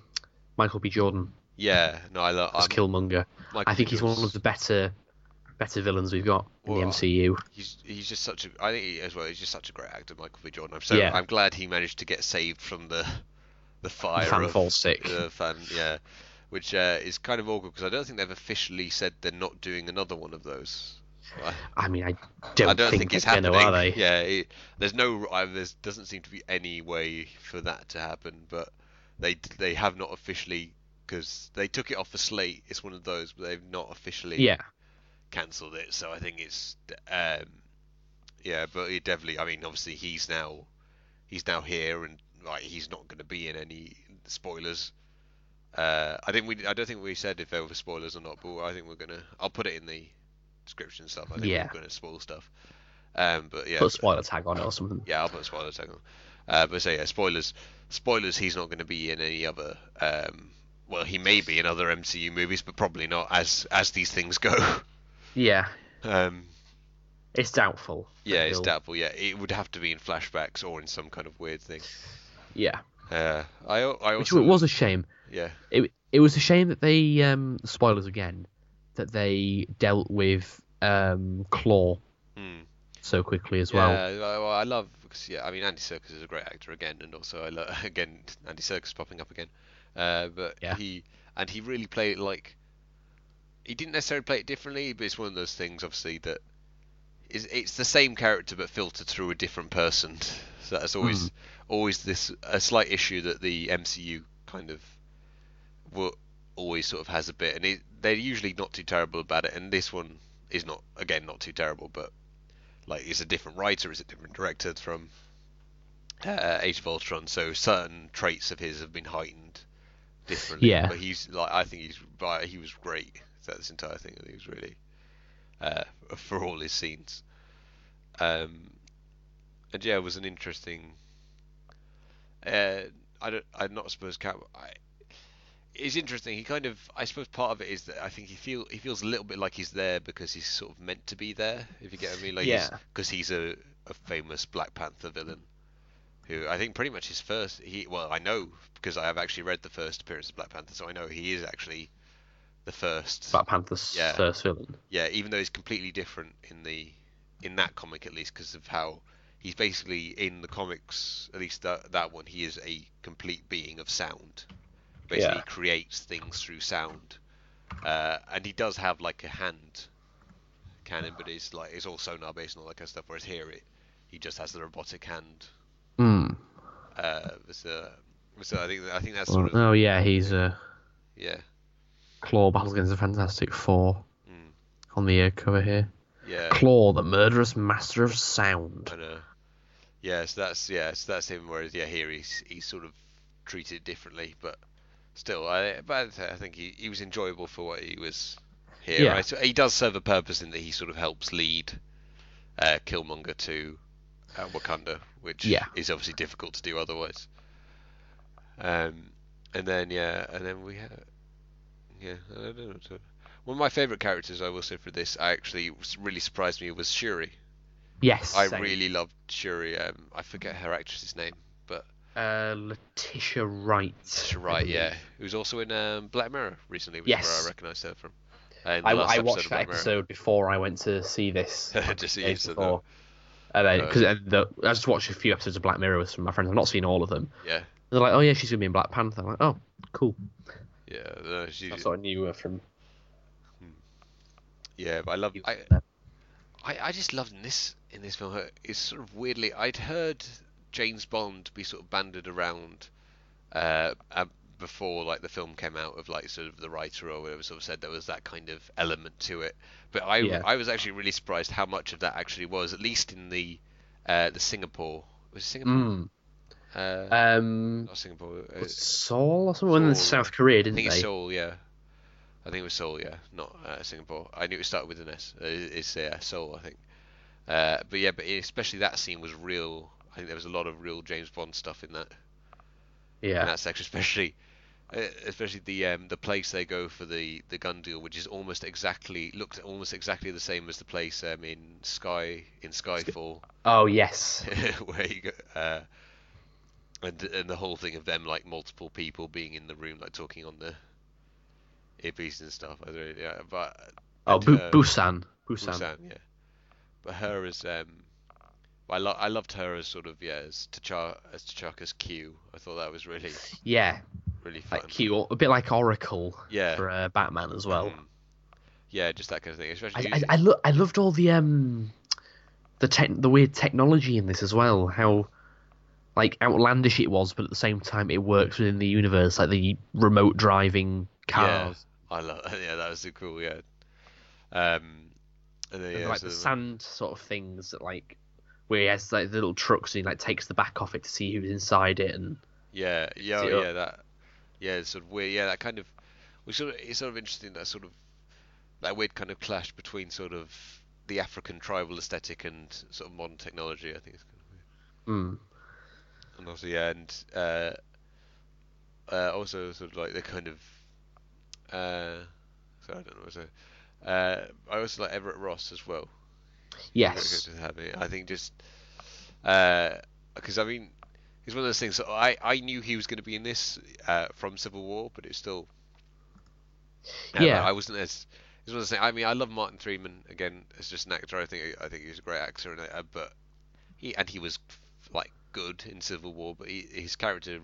Michael B. Jordan.
Yeah. No i love
as Killmonger. I think he's one of the better better villains we've got in
Well,
the MCU.
he's he's just such a I think he, as well he's just such a great actor Michael B. Jordan. I'm so
Yeah.
I'm glad he managed to get saved from the the fire
fan
of the fan yeah. Which uh, is kind of awkward because I don't think they've officially said they're not doing another one of those. I,
mean, I don't,
I don't
think,
think, it's happening
gonna, are they?
yeah it, there's no I, there doesn't seem to be any way for that to happen but they they have not officially because they took it off the slate. It's one of those but they've not officially
Yeah,
cancelled it. So I think it's um, yeah, but it definitely. I mean, obviously he's now he's now here, and like he's not going to be in any spoilers. Uh, I think we. I don't think we said if there were spoilers or not, but I think we're gonna. I'll put it in the description stuff. I think
Yeah.
we're gonna spoil stuff. Um, but yeah,
put a spoiler tag on it or something.
yeah, I'll put a spoiler tag on. Uh, but so yeah, spoilers. Spoilers. He's not going to be in any other. Um, well, he may be in other MCU movies, but probably not as as these things go.
Yeah,
um,
it's doubtful.
Yeah, it's doubtful. Yeah, it would have to be in flashbacks or in some kind of weird thing.
Yeah,
Uh, I I
which
also
was a shame.
yeah
It it was a shame that they um spoilers again that they dealt with um Claw
hmm.
so quickly as well.
yeah.
well.
I love because yeah, I mean Andy Serkis is a great actor again, and also I love again Andy Serkis popping up again. Uh, but
Yeah.
he and he really played it like he didn't necessarily play it differently, but it's one of those things obviously that is it's the same character but filtered through a different person. So that's always always this a slight issue that the MCU kind of will always sort of has a bit, and it, they're usually not too terrible about it. And this one is not again not too terrible, but like it's a different writer, it's a different director from uh, Age of Ultron, so certain traits of his have been heightened differently.
Yeah.
But he's like I think he's he was great throughout this entire thing. I think was really uh, for all his scenes. Um, and yeah, it was an interesting. Uh, I don't. I'm not supposed Cap. I, it's interesting. He kind of. I suppose part of it is that I think he feel he feels a little bit like he's there because he's sort of meant to be there. If you get what I mean, like
Yeah.
because he's, a, a famous Black Panther villain. Who I think pretty much his first. He well, I know because I have actually read the first appearance of Black Panther, so I know he is actually the first.
Black Panther's
Yeah.
first villain.
Yeah, even though he's completely different in the in that comic at least because of how he's basically in the comics at least that that one he is a complete being of sound. Basically
Yeah.
creates things through sound. Uh, and he does have like a hand cannon, but it's like it's all sonar based and all that kind of stuff. Whereas here it he just has the robotic hand.
Hmm.
Uh, so, so I think I think that's sort of
Oh yeah, he's a
yeah
Claw battles against the Fantastic Four
Mm.
on the cover here.
yeah.
Claw, the murderous master of sound.
I know. Yeah, so that's yeah, so that's him. Whereas yeah, here he's he's sort of treated differently, but still, I but I think he, he was enjoyable for what he was here.
Yeah.
Right? So he does serve a purpose in that he sort of helps lead uh, Killmonger to uh, Wakanda, which
Yeah.
is obviously difficult to do otherwise. Um, and then yeah, and then we have yeah, I don't know. so- One of my favourite characters, I will say, for this, I actually really surprised me was Shuri.
Yes.
I
same.
really loved Shuri. Um, I forget her actress's name, but
Uh, Letitia Wright.
she's
I
right. Yeah, who was also in um, Black Mirror recently, which is
Yes.
where I recognised her from. Uh,
I, I watched that
Black Mirror.
episode before I went to see this.
Just yes,
before. And then,
Uh,
because the, I just watched a few episodes of Black Mirror with some of my friends. I've not seen all of them.
Yeah,
They're like, "Oh yeah, she's gonna be in Black Panther." I'm like, "Oh, cool."
Yeah, no, she,
I sort of knew her from.
yeah. But I love. I, I, I just loved in this in this film. Her, it's sort of weirdly. I'd heard James Bond be sort of banded around, uh, uh, before like the film came out of like sort of the writer or whatever sort of said there was that kind of element to it. But I
Yeah.
I was actually really surprised how much of that actually was, at least in the uh, the Singapore was it Singapore?
Mm.
Uh,
Um,
not Singapore. Uh,
Seoul or something? in South Korea,
I
didn't
think
they?
it's Seoul, yeah. I think it was Seoul, yeah, not uh, Singapore. I knew it started with an S. Uh, It's uh, Seoul, I think. Uh, but yeah, but especially that scene was real. I think there was a lot of real James Bond stuff in that in
Yeah.
that section, especially uh, especially the um, the place they go for the, the gun deal, which is almost exactly looks almost exactly the same as the place um, in Sky in Skyfall,
Oh yes.
where you go. And and the whole thing of them like multiple people being in the room like talking on the earpiece and stuff. I don't know, yeah, but
Oh, Bu-
uh,
Busan. Busan.
Busan, yeah. But her as um, I lo- I loved her as sort of yeah as T'Chaka as T'Chaka's Q. I thought that was really
Yeah,
really fun.
like cute, a bit like Oracle
Yeah.
for uh, Batman as well.
Mm. Yeah, just that kind of thing.
I
Especially
I, I, lo- I loved all the um the tech the weird technology in this as well. How like outlandish it was, but at the same time it works within the universe, like the remote driving cars, Yeah,
I love yeah that was so cool. Yeah. Um, and then,
and,
yeah,
like
so
the sand sort of things that like where he has like the little trucks and he like takes the back off it to see who's inside it, and
Yeah, yeah, oh, yeah. That yeah, sort of weird. Yeah, that kind of was sort of it's sort of interesting that sort of that weird kind of clash between sort of the African tribal aesthetic and sort of modern technology. I think it's kind of weird.
mm,
And also, yeah, and uh, uh, also sort of like the kind of uh, so I don't know. So uh, I also like Everett Ross as well.
yes,
Good to have it. I think just because I mean it's one of those things. So I I knew he was going to be in this uh, from Civil War, but it's still uh,
Yeah.
I wasn't as. It's one of those things. I mean, I love Martin Freeman again as just an actor. I think I think he's a great actor, and uh, but he and he was like good in Civil War, but he, his character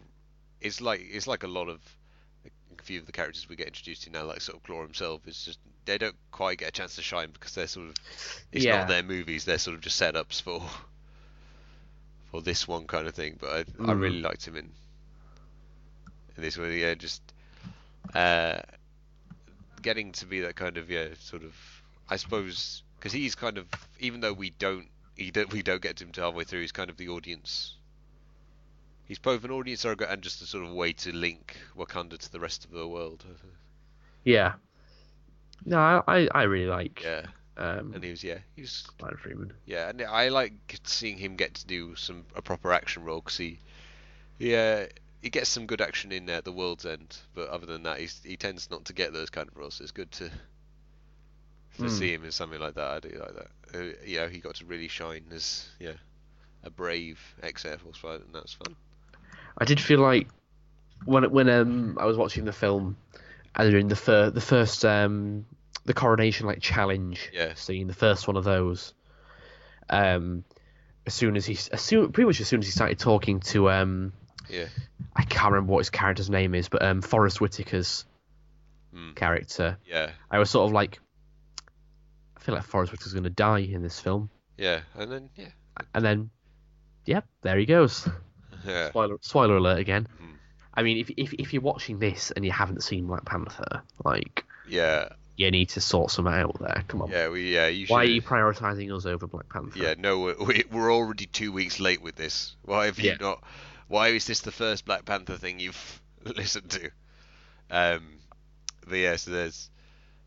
is like it's like a lot of a few of the characters we get introduced to now, like sort of Claw himself, is just they don't quite get a chance to shine because they're sort of it's
Yeah.
not their movies; they're sort of just setups for for this one kind of thing. But I, I
Mm.
really liked him in in this one. Yeah, just uh, getting to be that kind of yeah, sort of I suppose because he's kind of even though we don't he don't, we don't get him to halfway through, he's kind of the audience. He's both an audience surrogate and just a sort of way to link Wakanda to the rest of the world.
Yeah. No, I I, really like
Yeah,
um
and he was yeah, he was
Martin Freeman.
Yeah, and I like seeing him get to do some a proper action role because he, yeah, he gets some good action in uh, the World's End, but other than that, he's, he tends not to get those kind of roles. So it's good to to
Hmm.
see him in something like that. I do like that. Uh, yeah, he got to really shine as yeah a brave ex Air Force pilot, and that's fun.
I did feel like when when um I was watching the film, and in the fir- the first um the coronation like challenge
Yeah.
scene, the first one of those. Um, as soon as he, as soon pretty much as soon as he started talking to um,
Yeah,
I can't remember what his character's name is, but um, Forest Whitaker's
Mm.
character,
yeah,
I was sort of like, I feel like Forest Whitaker's going to die in this film,
yeah, and then yeah,
and then, yep, there he goes.
Yeah,
Spoiler, spoiler alert again.
Mhm.
I mean, if, if if you're watching this and you haven't seen Black Panther, like
yeah,
you need to sort some out there. Come on.
yeah. We yeah, you should.
Why are you prioritizing us over Black Panther?
Yeah, no, we're, we- we're already two weeks late with this. Why have you
Yeah.
not? Why is this the first Black Panther thing you've listened to? Um, but yeah, so there's,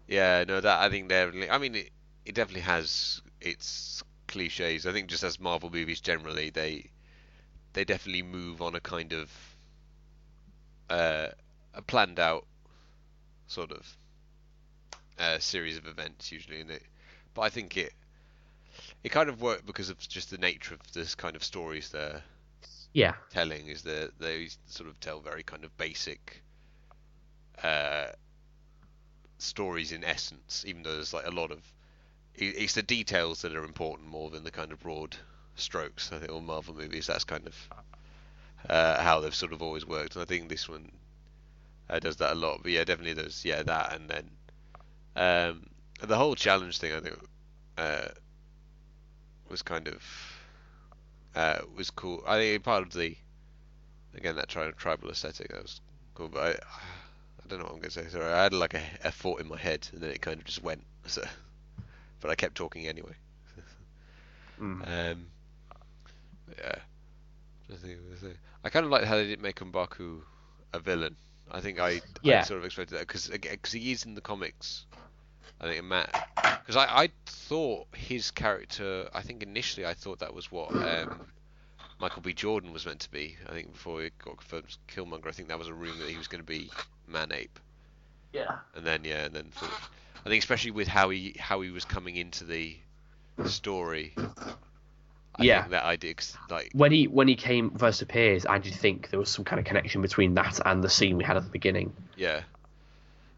yeah, no, that I think definitely. I mean, it, it definitely has its cliches. I think just as Marvel movies generally, they they definitely move on a kind of uh, a planned out sort of uh, series of events usually, and it. But I think it it kind of worked because of just the nature of this kind of stories they're
Yeah.
telling is that they sort of tell very kind of basic uh, stories in essence, even though there's like a lot of it's the details that are important more than the kind of broad strokes. I think all Marvel movies that's kind of uh, how they've sort of always worked, and I think this one uh, does that a lot. But yeah, definitely there's yeah that, and then um, the whole challenge thing I think uh, was kind of uh, was cool. I think part of the again that tri- tribal aesthetic that was cool. But I, I don't know what I'm gonna say. Sorry, I had like a, a thought in my head, and then it kind of just went. So, but I kept talking anyway.
Mm.
Um, yeah. I think I kind of like how they didn't make M'Baku a villain. I think I, I sort of expected that because because he is in the comics. I think Matt because I, I thought his character. I think initially I thought that was what um, Michael B. Jordan was meant to be. I think before he got confirmed as Killmonger, I think that was a rumor that he was going to be Man-Ape.
Yeah.
And then yeah, and then sort of, I think especially with how he how he was coming into the story. I
Yeah.
think that idea 'cause, like
When he when he came first appears, I did think there was some kind of connection between that and the scene we had at the beginning.
Yeah.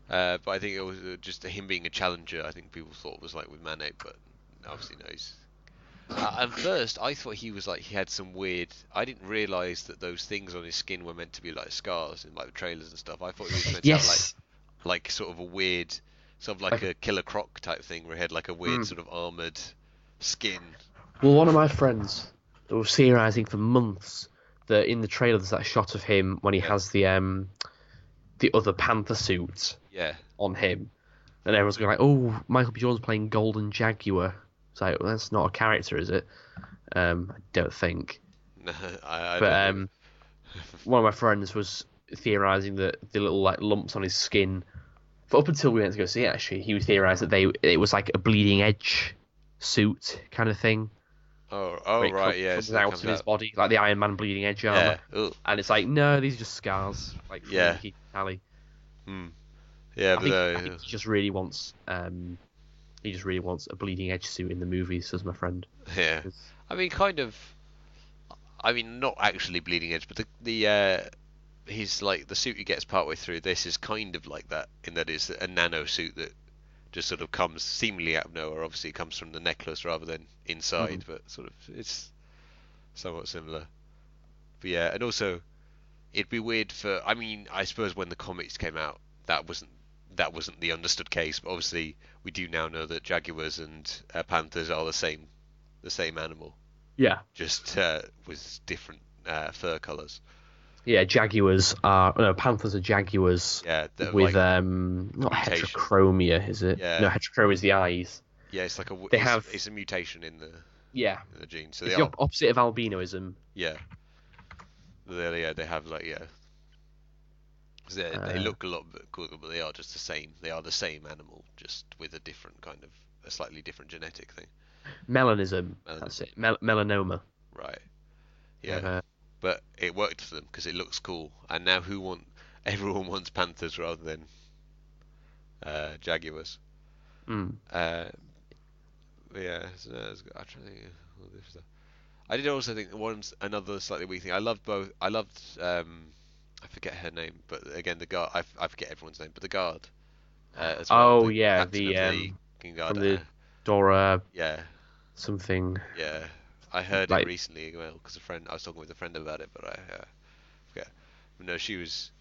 Uh, but I think it was uh, just him being a challenger. I think people thought was like with Man-Ape, but obviously no. He's... Uh, at first, I thought he was like he had some weird. I didn't realize that those things on his skin were meant to be like scars in like the trailers and stuff. I thought he was meant to have like like sort of a weird, sort of like,
Like-
a Killer Croc type thing where he had like a weird
Mm.
sort of armored skin.
Well, one of my friends was theorizing for months that in the trailer there's that shot of him when he has the um the other panther suit
Yeah.
on him, and everyone's going like, "Oh, Michael B. Jordan's playing Golden Jaguar." It's like well, that's not a character, is it? Um, I don't think.
No, I, I
But um, one of my friends was theorizing that the little like lumps on his skin. But up until we went to go see it, actually, he was theorized that they it was like a bleeding edge suit kind of thing.
Oh, oh
where
right,
com-
yeah.
comes
so
out
comes
of his
out.
body, like the Iron Man bleeding edge armor.
Yeah.
And it's like, no, these are just scars. Like, from
Yeah.
Keith Tally.
Hmm. Yeah,
I
but
think,
uh,
I think he just really wants, um, he just really wants a bleeding edge suit in the movies, says my friend.
yeah. I mean, kind of. I mean, not actually bleeding edge, but the the uh, his like the suit he gets partway through this is kind of like that in that it's a nano suit that just sort of comes seemingly out of nowhere. Obviously, it comes from the necklace rather than inside, but sort of it's somewhat similar. But yeah, and also it'd be weird for. I mean, I suppose when the comics came out, that wasn't that wasn't the understood case. But obviously, we do now know that jaguars and uh, panthers are the same the same animal,
Yeah.
just uh, with different uh, fur colours.
Yeah, jaguars are, no, panthers are jaguars
Yeah,
with,
like,
um, not
mutation.
heterochromia, is it?
Yeah.
No, heterochromia is the eyes.
yeah, it's like a
they
it's,
have-
it's a mutation in the
Yeah.
in the gene. So
It's
they
the
are
opposite of albinoism.
yeah, they yeah they have like yeah. They, they
Uh,
look a lot cooler, but they are just the same. They are the same animal, just with a different kind of a slightly different genetic thing.
Melanism,
Melanism.
that's it. Mel- melanoma.
Right. Yeah.
Uh,
but it worked for them because it looks cool. And now who want? Everyone wants panthers rather than uh, jaguars.
mm.
Uh, yeah, so no, it's- I'm trying to think. of all this stuff. I did also think one another slightly weak thing. I loved both. I loved. Um, I forget her name, but again, the guard. I, f- I forget everyone's name, but the guard. Uh, as well,
Oh,
the
yeah, the, um,
Guard.
from the- Dora
yeah,
something.
yeah. I heard
Like-
it recently as well because a friend. I was talking with a friend about it, but I uh, forget. No, she was.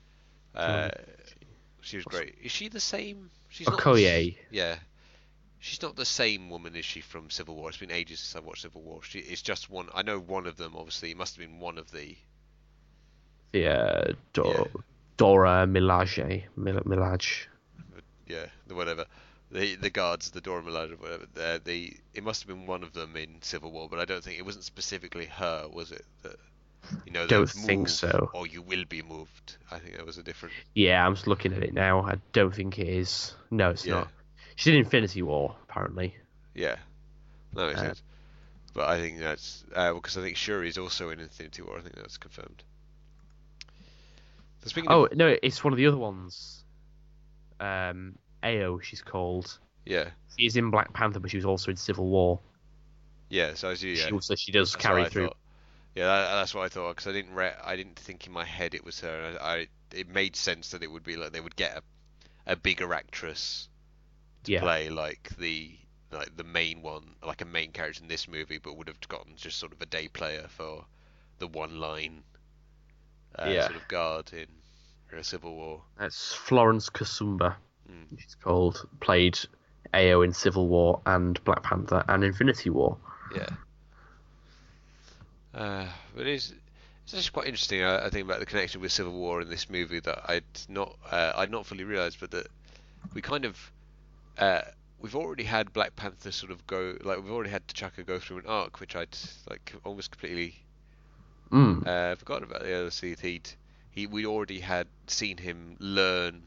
Uh, she was great. Is she the same? She's not the. Yeah. She's not the same woman, is she, from Civil War? It's been ages since I watched Civil War. She, it's just one. I know one of them. Obviously, it must have been one of the.
Uh,
Yeah.
Dora Milaje. Mil- Milage.
Yeah, the whatever. The the guards, the Dora Milaje, or whatever. The, the it must have been one of them in Civil War, but I don't think it wasn't specifically her, was it? That you know,
Don't think so.
Or you will be moved. I think that was a different.
Yeah, I'm just looking at it now. I don't think it is. No, it's
Yeah.
not. She did Infinity War, apparently.
Yeah, that makes
Uh,
sense. But I think that's uh, because I think Shuri is also in Infinity War. I think that's confirmed. So speaking
Oh
of,
no, it's one of the other ones. Um, Ayo, she's called.
yeah,
She's in Black Panther, but she was also in Civil War.
yeah. So I see. Yeah,
She also she does
That's
carry through.
thought. Yeah, that, that's what I thought because I didn't re- I didn't think in my head it was her. and I, I it made sense that it would be like they would get a, a bigger actress to
Yeah.
play like the like the main one, like a main character in this movie, but would have gotten just sort of a day player for the one line uh,
Yeah.
sort of guard in uh, Civil War.
That's Florence Kasumba.
Mm.
She's called. Played Ayo in Civil War and Black Panther and Infinity War.
Yeah. Uh, but it's It's just quite interesting. I, I think about the connection with Civil War in this movie that I'd not uh, I'd not fully realised, but that we kind of uh, we've already had Black Panther sort of go like we've already had T'Chaka go through an arc, which I'd like almost completely
Mm.
uh, forgotten about. The other see he'd he we already had seen him learn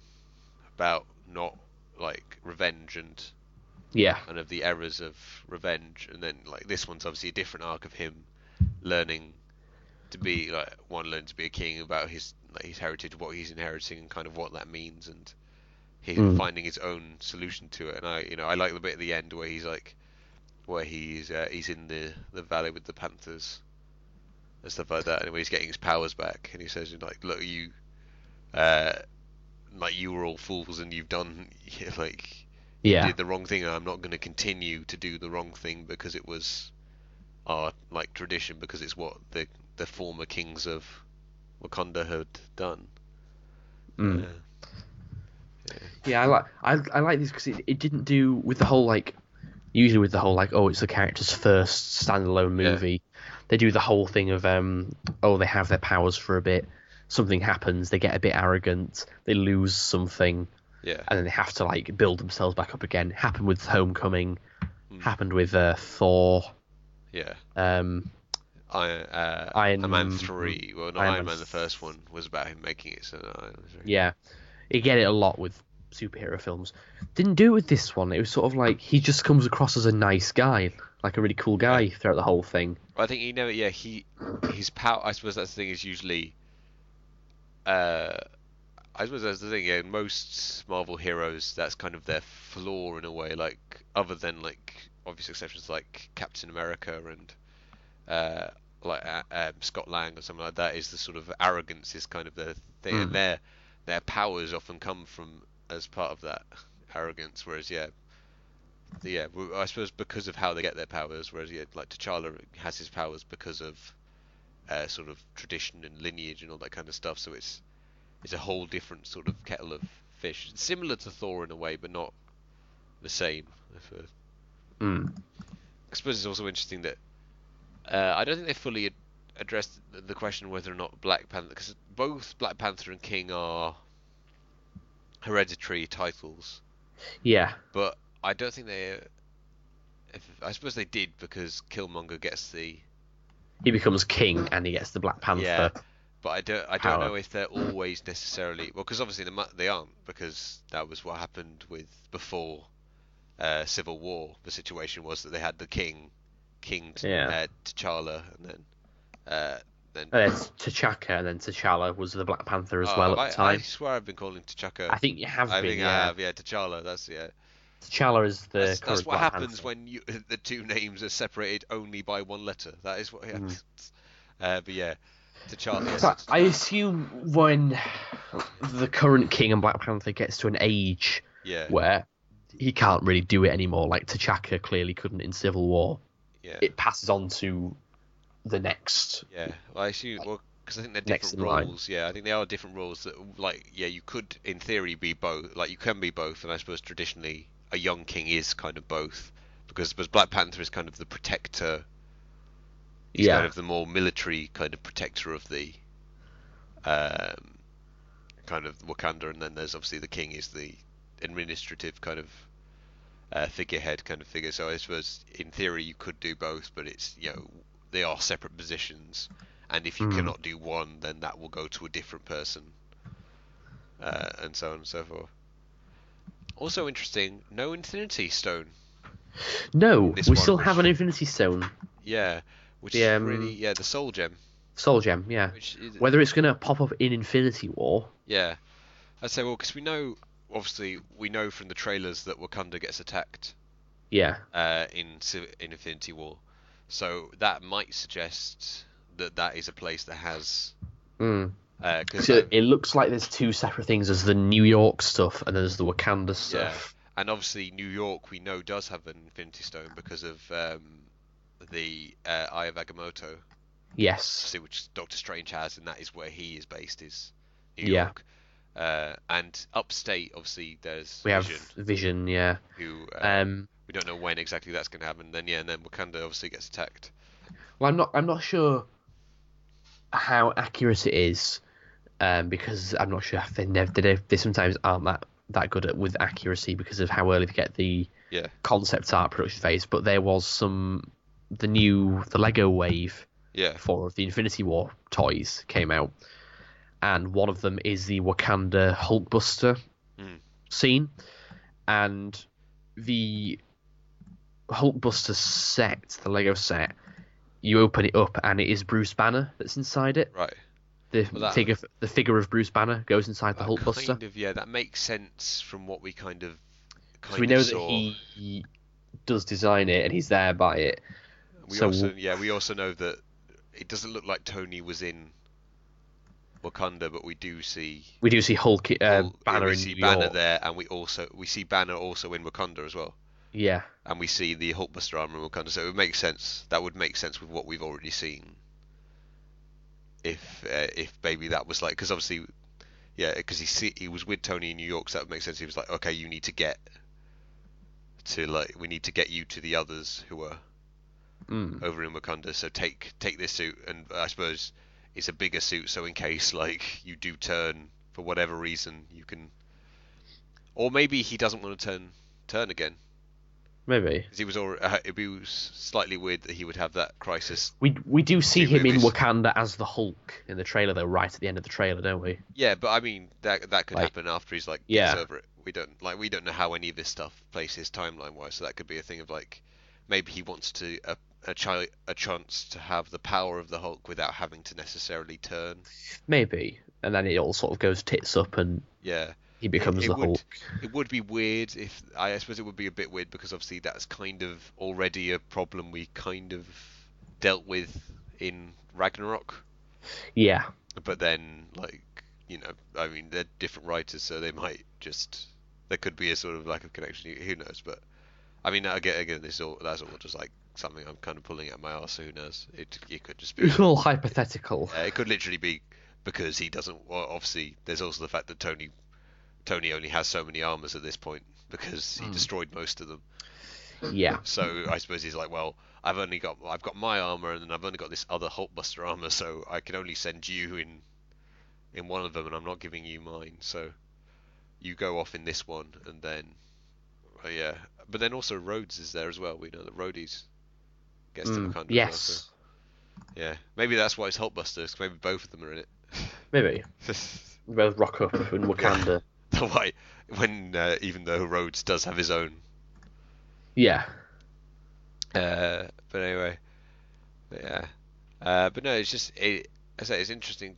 about not like revenge and
Yeah.
and of the errors of revenge, and then like this one's obviously a different arc of him learning to be like one learning to be a king about his like his heritage, what he's inheriting, and kind of what that means, and him
Mm.
finding his own solution to it. And I, you know, I like the bit at the end where he's like, where he's uh, he's in the the valley with the panthers and stuff like that, and when he's getting his powers back, and he says like, look, you, uh, like you were all fools, and you've done like
Yeah.
did the wrong thing and I'm not going to continue to do the wrong thing because it was our like tradition because it's what the the former kings of Wakanda had done.
Mm.
Yeah.
Yeah, I like I, I like this because it, it didn't do with the whole like usually with the whole like oh it's the character's first standalone
Yeah.
movie. They do the whole thing of um oh they have their powers for a bit, something happens, they get a bit arrogant, they lose something,
Yeah.
and then they have to like build themselves back up again. Happened with Homecoming,
Mm.
happened with uh, Thor.
Yeah.
Um,
Iron, uh,
Iron-
Iron Man 3, well not
Iron
Iron,
Man
Man the first one was about him making it so Iron Man 3.
yeah, you get it a lot with superhero films. Didn't do it with this one. It was sort of like he just comes across as a nice guy, like a really cool guy throughout the whole thing.
I think you know, yeah, he his power. I suppose that's the thing is usually. Uh, I suppose that's the thing. Yeah, most Marvel heroes, that's kind of their flaw in a way. Like other than like obvious exceptions like Captain America and uh, like uh, um, Scott Lang or something like that, is the sort of arrogance is kind of their thing,
Mm.
and their their powers often come from as part of that arrogance. Whereas yeah, the- yeah, I suppose because of how they get their powers, whereas yeah, like T'Challa has his powers because of uh, sort of tradition and lineage and all that kind of stuff. So it's it's a whole different sort of kettle of fish, similar to Thor in a way, but not the same. I suppose.
Mm.
I suppose it's also interesting that uh, I don't think they fully ad- addressed the- the question whether or not Black Panther, because both Black Panther and King are hereditary titles,
Yeah,
but I don't think they. If, I suppose they did because Killmonger gets the
he becomes king and he gets the Black Panther.
Yeah, but I don't. I don't
power.
know if they're always necessarily well, because obviously they they aren't, because that was what happened with before uh, Civil War. The situation was that they had the king, King T-
Yeah.
uh, T'Challa, and then uh, then.
And then T'Chaka and then T'Challa was the Black Panther as
Oh,
well at
I,
the time.
I swear I've been calling T'Chaka.
I think you have
I
been.
think
yeah.
I have. Yeah, T'Challa. That's yeah.
T'Challa is the
That's, that's what happens
Panther.
when you the two names are separated only by one letter. That is what
Mm.
happens. Uh, but yeah, T'Challa. yes,
So I assume when the current king and Black Panther gets to an age
yeah,
where he can't really do it anymore, like T'Chaka clearly couldn't in Civil War,
yeah.
it passes on to the next.
Yeah, well, I assume well because I think they're
Next
different roles. Yeah, I think they are different roles. That like yeah, you could in theory be both. Like you can be both, and I suppose traditionally a young king is kind of both because because Black Panther is kind of the protector. He's
Yeah.
kind of the more military kind of protector of the um, kind of Wakanda, and then there's obviously the king is the administrative kind of uh, figurehead kind of figure. So I suppose in theory you could do both, but it's you know they are separate positions, and if you
Mm.
cannot do one, then that will go to a different person, uh, and so on and so forth. Also interesting, no Infinity Stone.
No,
This
we
one
still
was-
have an Infinity Stone,
Yeah, which
The,
is
um,
really yeah the Soul Gem,
Soul Gem. Yeah,
which is,
whether it's gonna pop up in Infinity War.
yeah, I'd say well because we know obviously we know from the trailers that Wakanda gets attacked
Yeah,
uh, in Civ- in Infinity War, so that might suggest that that is a place that has
mm.
Because
so it looks like there's two separate things. There's the New York stuff and there's the Wakanda stuff. Yeah.
and obviously New York we know does have an Infinity Stone because of um, the uh, Eye of Agamotto,
Yes.
which Doctor Strange has, and that is where he is based, is New
Yeah.
York. Uh, and upstate, obviously, there's
We have
Vision,
Vision. Yeah.
who uh,
Um.
we don't know when exactly that's going to happen. Then yeah, and then Wakanda obviously gets attacked.
Well, I'm not. I'm not sure how accurate it is, um, because I'm not sure if they never they, they sometimes aren't that that good at with accuracy because of how early they get the
Yeah.
concept art production phase. But there was some the new the Lego Wave
Yeah.
for the Infinity War toys came out, and one of them is the Wakanda Hulkbuster
Mm.
scene, and the Hulkbuster set, the Lego set, you open it up and it is Bruce Banner that's inside it.
Right.
The
Well,
figure, the figure of Bruce Banner goes inside the
That
Hulkbuster.
Kind of, yeah, that makes sense from what we kind of. Kind
we know that he does design it and he's there by it.
We
so-
also, yeah, we also know that it doesn't look like Tony was in Wakanda, but we do see
We do see Hulk uh,
Hul- yeah,
Banner
we see Banner
York.
there, and we also we see Banner also in Wakanda as well,
Yeah,
and we see the Hulkbuster armor in Wakanda. So it would make sense. That would make sense with what we've already seen. If uh, if maybe that was like because obviously, yeah, because he see, he was with Tony in New York, so that would make sense. He was like, okay, you need to get to like we need to get you to the others who are
mm.
over in Wakanda. So take take this suit, and I suppose it's a bigger suit, so in case like you do turn for whatever reason, you can. Or maybe he doesn't want to turn turn again.
Maybe.
'Cause he was already, uh, it'd be slightly weird that he would have that crisis.
We we do see him in. Wakanda as the Hulk in the trailer though, right at the end of the trailer, don't we?
Yeah, but I mean that that could
Like-
happen after he's like
Yeah.
gets over it. We don't like we don't know how any of this stuff places timeline wise, so that could be a thing of like maybe he wants to a a, chi- a chance to have the power of the Hulk without having to necessarily turn.
Maybe. And then it all sort of goes tits up and
Yeah.
He becomes
it
the
would-
Hulk.
It would be weird if I suppose it would be a bit weird because obviously that's kind of already a problem we kind of dealt with in Ragnarok.
Yeah.
But then like you know, I mean they're different writers so they might just there could be a sort of lack of connection. Who knows? But I mean again, again this is all that's all just like something I'm kind of pulling out of my arse. So who knows? It it could just be
It's all hypothetical.
uh, it could literally be because he doesn't. Well, obviously, there's also the fact that Tony, Tony only has so many armors at this point because he
Hmm.
destroyed most of them.
Yeah.
So I suppose he's like, well, I've only got I've got my armor and then I've only got this other Hulkbuster armor, so I can only send you in in one of them, and I'm not giving you mine. So you go off in this one, and then uh, yeah. But then also Rhodes is there as well. We know that Rhodes gets to
Mm,
Wakanda. as well, so-
yes.
yeah, maybe that's why it's Hulkbusters. 'cause maybe both of them are in it.
Maybe. Both rock up in Wakanda.
why when uh, even though Rhodes does have his own.
Yeah.
uh, but anyway but yeah. Uh, but no it's just it, I say it's interesting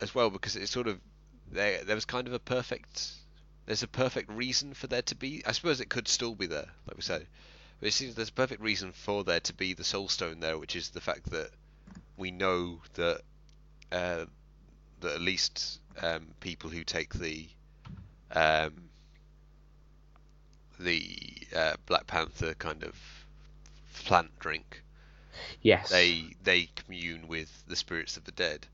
as well because it's sort of there there was kind of a perfect there's a perfect reason for there to be I suppose it could still be there like we said but it seems there's a perfect reason for there to be the soul stone there which is the fact that we know that uh, that at least um, people who take the um, the uh, Black Panther kind of plant drink,
Yes.
they they commune with the spirits of the dead,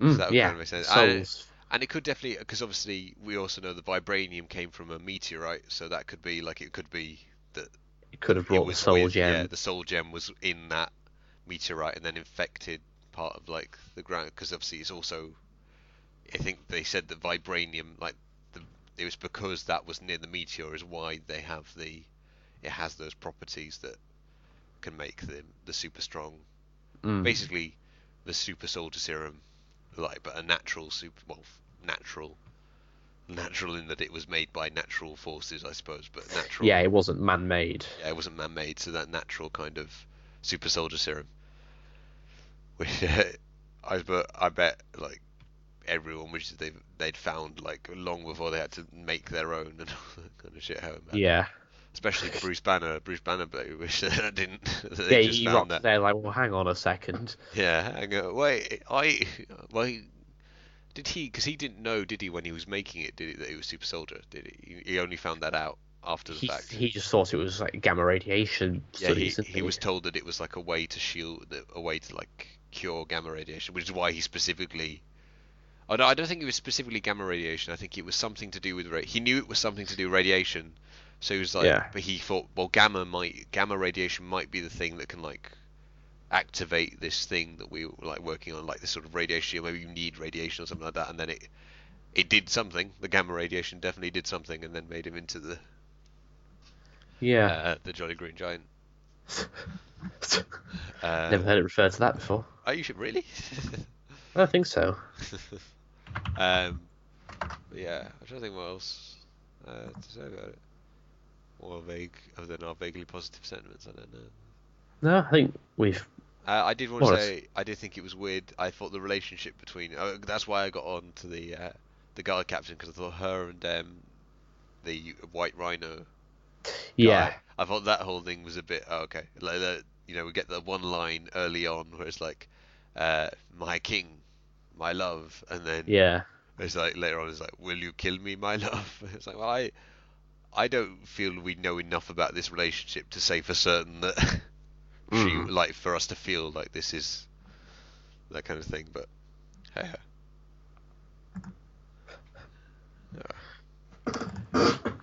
Mm,
that would
yeah.
kind of make sense.
Souls.
and it could definitely because obviously we also know the vibranium came from a meteorite, so that could be like it could be that
It could have brought the soul
with,
gem.
Yeah, the soul gem was in that meteorite and then infected part of like the ground because obviously it's also. I think they said that vibranium, like it was because that was near the meteor, is why they have the. It has those properties that can make them the super strong.
Mm.
Basically, the super soldier serum, like but a natural super well natural. Natural in that it was made by natural forces, I suppose, but natural.
Yeah, it wasn't man-made.
Yeah, it wasn't man-made, so that natural kind of super soldier serum. Which I but I bet like everyone wishes they they'd found like long before they had to make their own and all that kind of shit. It
Yeah.
especially Bruce Banner. Bruce Banner, but I wish that didn't. that
Yeah,
they just
he
found
rocked
that.
there like, well, hang on a second.
Yeah, hang on, wait, I well. He, did he? Because he didn't know, did he, when he was making it? Did he that he was super soldier? Did he? He- only found that out after the
He,
fact.
he just thought it was like gamma radiation
Yeah, he, he was told that it was like a way to shield, a way to like cure gamma radiation, which is why he specifically. Oh no, I don't think it was specifically gamma radiation. I think it was something to do with. Ra- he knew it was something to do with radiation, so he was like.
Yeah.
But he thought, well, gamma might, gamma radiation might be the thing that can like activate this thing that we were like working on, like this sort of radiation, or maybe you need radiation or something like that, and then it it did something. The gamma radiation definitely did something, and then made him into the
Yeah.
uh, the Jolly Green Giant. Uh,
Never heard it referred to that before.
Oh, you should really?
I don't think so.
um, yeah, I'm trying to think what else uh, to say about it. More vague, other than our vaguely positive sentiments. I don't know.
No, I think we've.
Uh, I did want to say I did think it was weird. I thought the relationship between uh, that's why I got on to the uh, the guard captain because I thought her and um, the White Rhino.
Yeah.
guy, I thought that whole thing was a bit oh, okay. Like you know, we get the one line early on where it's like, uh, "My king, my love," and then
Yeah.
it's like later on it's like, "Will you kill me, my love?" It's like, well, I I don't feel we know enough about this relationship to say for certain that she
Mm.
like for us to feel like this is that kind of thing. But hey,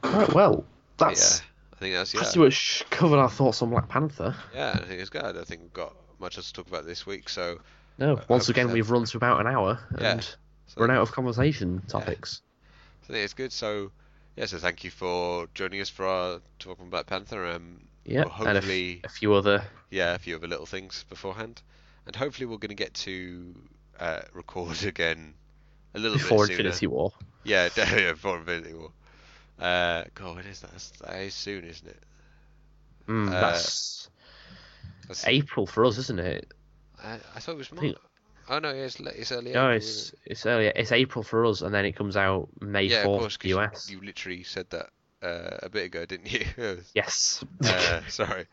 Right, well,
yeah,
that's
I think that's yeah,
pretty much covered our thoughts on Black Panther.
yeah. I think it's good. I don't think we've got much else to talk about this week. So
No,
Uh,
once again,
so.
we've run to about an hour
Yeah.
and
so
run out of conversation topics.
I think it's good. So yeah, so thank you for joining us for our talk on Black Panther. Um,
Yeah,
well,
and a, f-
hopefully,
a few other.
yeah, a few other little things beforehand, and hopefully we're going to get to uh, record again a little
Before
bit sooner.
Infinity War.
Yeah, definitely before Infinity War. Uh, God, when is that? That's, that is soon, isn't it?
Mm,
Uh,
that's
That's,
April for us, isn't it?
I, I thought it was March. Oh no, it's, it's early.
No,
April,
it's
isn't
it's earlier. It's April for us, and then it comes out May
it? yeah, of
fourth
course.
for US.
You, you literally said that uh, a bit ago, didn't you?
Yes.
uh, sorry,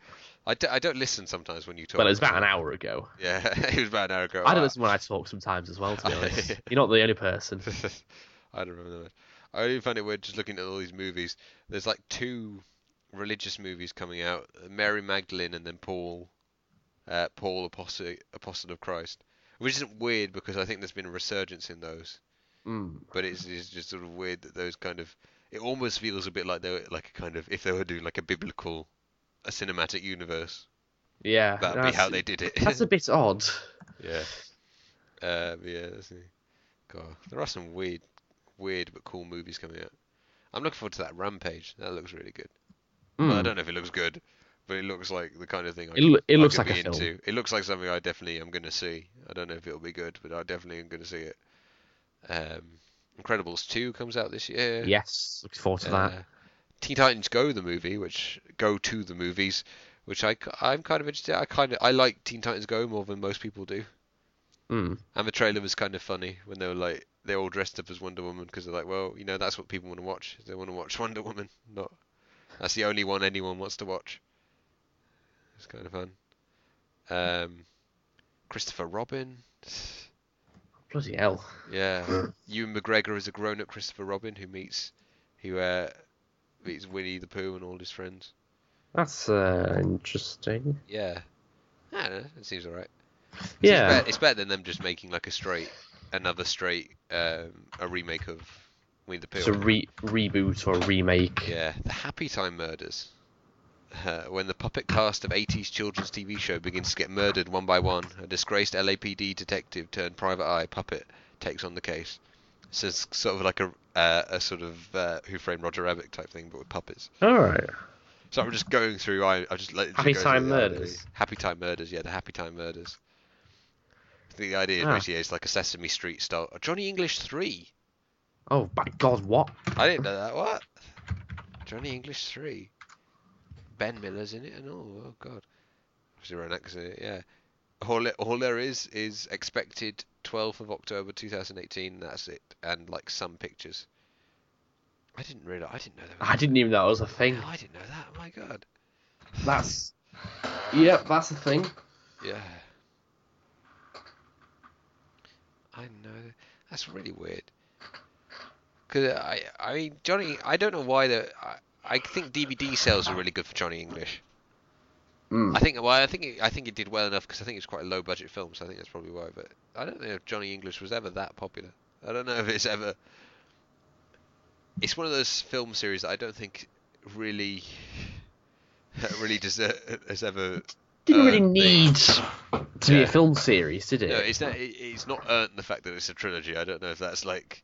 I, d- I don't listen sometimes when you talk.
well, it was about an hour ago.
Yeah, it was about an hour ago.
I don't listen when I talk sometimes as well. To be honest, you're not the only person.
I don't remember that. I only find it weird just looking at all these movies. There's like two religious movies coming out: Mary Magdalene and then Paul, uh, Paul Apostle, Apostle of Christ. Which isn't weird because I think there's been a resurgence in those.
Mm.
But it's, it's just sort of weird that those kind of. It almost feels a bit like they were like a kind of if they were doing like a biblical, a cinematic universe.
Yeah,
That'd be how they did it.
That's a bit odd.
Yeah. Uh, yeah, that's. God, there are some weird, weird but cool movies coming out. I'm looking forward to that Rampage. That looks really good. Well, I
Mm.
don't know if it looks good, but it looks like the kind of thing I
It loo- it looks
could
like
be
a film.
into. It looks like something I definitely am going to see. I don't know if it'll be good, but I definitely am going to see it. Um, Incredibles 2 comes out this year.
Yes, looking forward to
Uh,
that.
Teen Titans Go the movie, which go to the movies, which I I'm kind of interested. I kind of I like Teen Titans Go more than most people do.
Mm.
And the trailer was kind of funny when they were like they're all dressed up as Wonder Woman because they're like, well, you know, that's what people want to watch. They want to watch Wonder Woman. Not that's the only one anyone wants to watch. It's kind of fun. Um, Christopher Robin.
Bloody hell.
Yeah, Ewan McGregor is a grown-up Christopher Robin who meets who uh, meets Winnie the Pooh and all his friends.
That's uh, interesting.
Yeah, I don't know. It seems alright. It's
Yeah.
better, it's better than them just making like a straight, another straight, um, a remake of Winnie the Pooh.
It's a re- reboot or remake.
Yeah, the Happy Time Murders. Uh, when the puppet cast of 80s children's TV show begins to get murdered one by one, a disgraced LAPD detective turned private eye puppet takes on the case. So it's sort of like a uh, a sort of uh, Who Framed Roger Rabbit type thing, but with puppets.
All right.
So I'm just going through. I I just let
Happy Time Murders?
Happy Time Murders. Yeah, the Happy Time Murders. I think the idea is
Ah.
basically it's like a Sesame Street style. Johnny English three.
Oh my God! What?
I didn't know that. What? Johnny English three. Ben Miller's in it and all. Oh God. Obviously Rowan's in it. Yeah. All it, all there is is expected 12th of October 2018. That's it. And like some pictures. I didn't realize. I didn't know that.
I didn't even know that was a thing.
I didn't know that. Oh my God.
That's. Yep, that's a thing.
Yeah. I know. That's really weird. Cause I, I mean, Johnny. I don't know why the. I, I think DVD sales are really good for Johnny English.
Mm.
I think. Well, I think. It, I think it did well enough because I think it's quite a low budget film, so I think that's probably why. But I don't know if Johnny English was ever that popular. I don't know if it's ever. It's one of those film series that I don't think really, really deserve, has ever
didn't really
the-
need to be
Yeah.
a film series, did it?
No, it's not. it- It's not earned the fact that it's a trilogy. I don't know if that's like.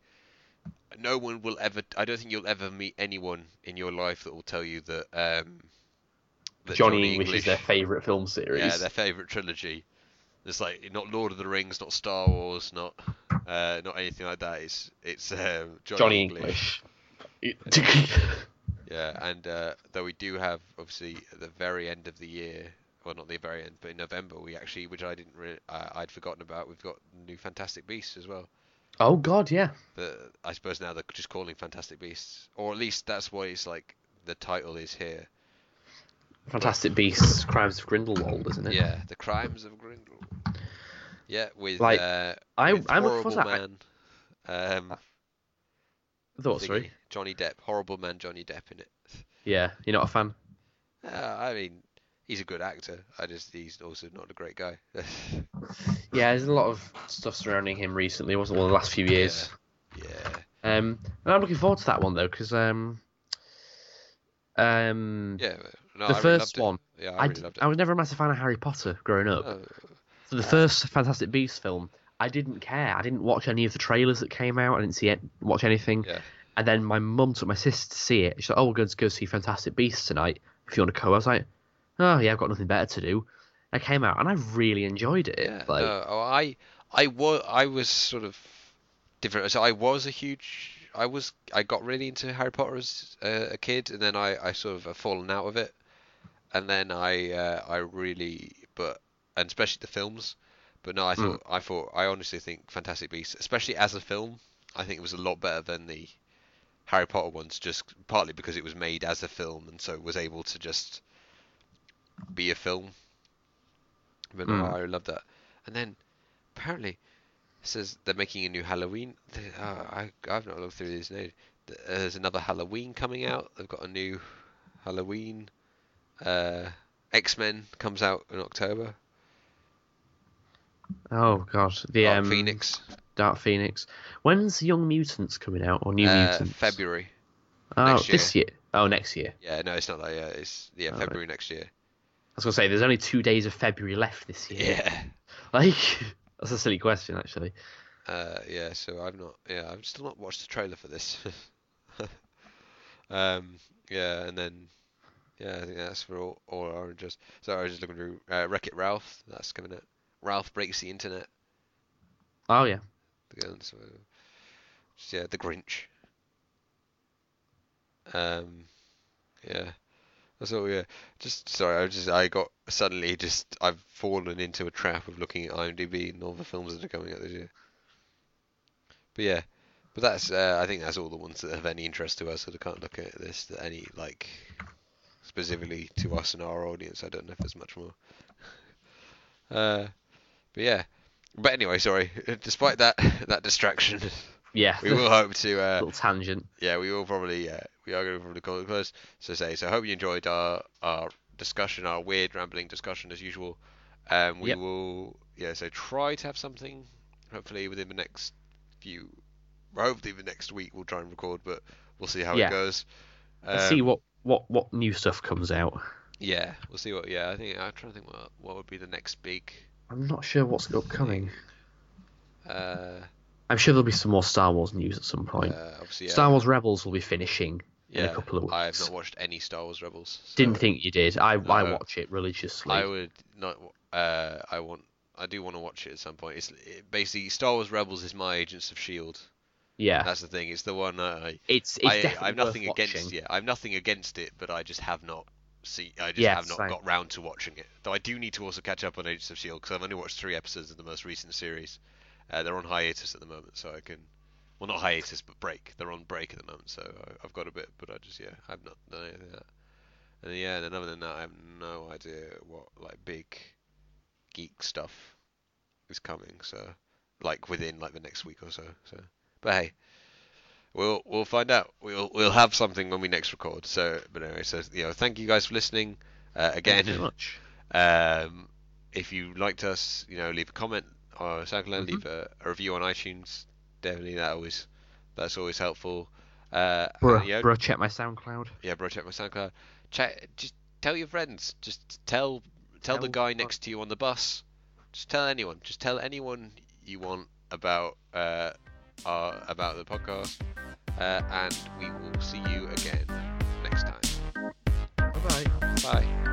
No one will ever. I don't think you'll ever meet anyone in your life that will tell you that. Um, that
Johnny, English, is their favourite film series.
Yeah, their favorite trilogy. It's like not Lord of the Rings, not Star Wars, not uh, not anything like that. It's it's um, Johnny,
Johnny
English.
English.
Yeah, and uh, though we do have obviously at the very end of the year, well not the very end, but in November we actually, which I didn't really, uh, I'd forgotten about. We've got new Fantastic Beasts as well.
Oh God, yeah.
The I suppose now they're just calling Fantastic Beasts, or at least that's what it's like. The title is here.
Fantastic Beasts: Crimes of Grindelwald, isn't it?
Yeah, the Crimes of Grindelwald. Yeah, with
Like,
uh,
I-
with
I'm
horrible
to
man. Um,
I thought, sorry.
Johnny Depp, horrible man Johnny Depp in it.
Yeah, you're not a fan.
Uh, I mean, he's a good actor. I just he's also not a great guy.
Yeah, there's a lot of stuff surrounding him recently. wasn't of the last few years.
yeah.
Um, and I'm looking forward to that one though, because um, um,
Yeah, no,
the
I really
first
it.
one,
Yeah, I
I,
really
d-
it.
I was never a massive fan of Harry Potter growing up.
Oh,
So the first Fantastic Beasts film, I didn't care. I didn't watch any of the trailers that came out. I didn't see it, watch anything.
yeah,
And then my mum took my sister to see it. She said, "Oh, we're going to go see Fantastic Beasts tonight. If you want to go," I was like, "Oh yeah, I've got nothing better to do." I came out and I really enjoyed it.
yeah.
like,
no, oh, I, I was, I was sort of different. So I was a huge, I was, I got really into Harry Potter as uh, a kid, and then I, I sort of have fallen out of it, and then I, uh, I really, but, and especially the films, but no, I
Hmm.
thought, I thought, I honestly think Fantastic Beasts, especially as a film, I think it was a lot better than the Harry Potter ones, just partly because it was made as a film, and so was able to just be a film. But no,
Mm.
I love that. And then apparently it says they're making a new Halloween. Uh, I I've not looked through these. Th- There's another Halloween coming out. They've got a new Halloween. Uh, X Men comes out in October.
oh god, the
Dark
um,
Phoenix.
Dark Phoenix. When's Young Mutants coming out or New
uh,
Mutants?
February.
Oh,
next
this year. Oh, next year.
Yeah, no, it's not that. Yeah, it's yeah
Oh, right.
February next year.
I was gonna say there's only two days of February left this year.
Yeah.
Like that's a silly question actually.
Uh, yeah, so I've not, yeah, I've still not watched the trailer for this. um, yeah, and then, yeah, I think that's for all, all our interest. So I was just looking through uh, Wreck It Ralph. That's coming out. Ralph breaks the internet.
Oh yeah.
The guns. uh, yeah, the Grinch. Um, yeah. That's all. Yeah. Just sorry. I just I got suddenly just I've fallen into a trap of looking at IMDb and all the films that are coming out this year. But yeah, but that's uh, I think that's all the ones that have any interest to us. So I can't look at this that any like specifically to us and our audience. I don't know if there's much more. Uh, but yeah. But anyway, sorry. Despite that that distraction,
Yeah.
we will hope to. Uh,
little tangent.
yeah, we will probably. Uh, we are going to call it close. So say. So I hope you enjoyed our our discussion, our weird rambling discussion as usual. Um, we
Yep.
will. Yeah. So try to have something. Hopefully within the next few. Hopefully the next week we'll try and record, but we'll see how
Yeah.
it goes.
Let's see
Um,
what, what what new stuff comes out.
Yeah, we'll see what. Yeah, I think I'm trying to think what what would be the next big.
I'm not sure what's upcoming.
Uh,
I'm sure there'll be some more Star Wars news at some point.
uh obviously. Yeah,
Star Wars Rebels will be finishing in
yeah,
a couple of weeks.
I have not watched any Star Wars Rebels. so-
Didn't think you did. I I watch it religiously.
I would not. Uh, I want. I do want to watch it at some point. It's it, basically Star Wars Rebels is my Agents of Shield.
yeah,
That's the thing. It's the one I.
it's it's
I,
definitely
I have nothing against. Yeah, I have nothing against it, but I just have not see. I just
Yeah,
have not
same.
got round to watching it. Though I do need to also catch up on Agents of Shield because I've only watched three episodes of the most recent series. Uh, they're on hiatus at the moment, so I can. Well, not hiatus, but break. They're on break at the moment, so I, I've got a bit, but I just yeah, I've not done anything like that. And yeah, then other than that, I have no idea what like big geek stuff is coming. So like within like the next week or so. So, but hey, we'll we'll find out. We'll we'll have something when we next record. So, but anyway, so you know, thank you guys for listening. Uh,
Thank you very much.
um, if you liked us, you know, leave a comment on SoundCloud,
Mhm.
leave a, a review on iTunes. Definitely, that always that's always helpful. Uh,
Bro,
and, yeah,
bro, check my SoundCloud.
yeah, bro, check my SoundCloud. Check, just tell your friends. Just tell tell the
Tell-
guy next to you on the bus. Just tell anyone. Just tell anyone you want about uh, our, about the podcast, uh, and we will see you again next time.
Bye bye.
Bye.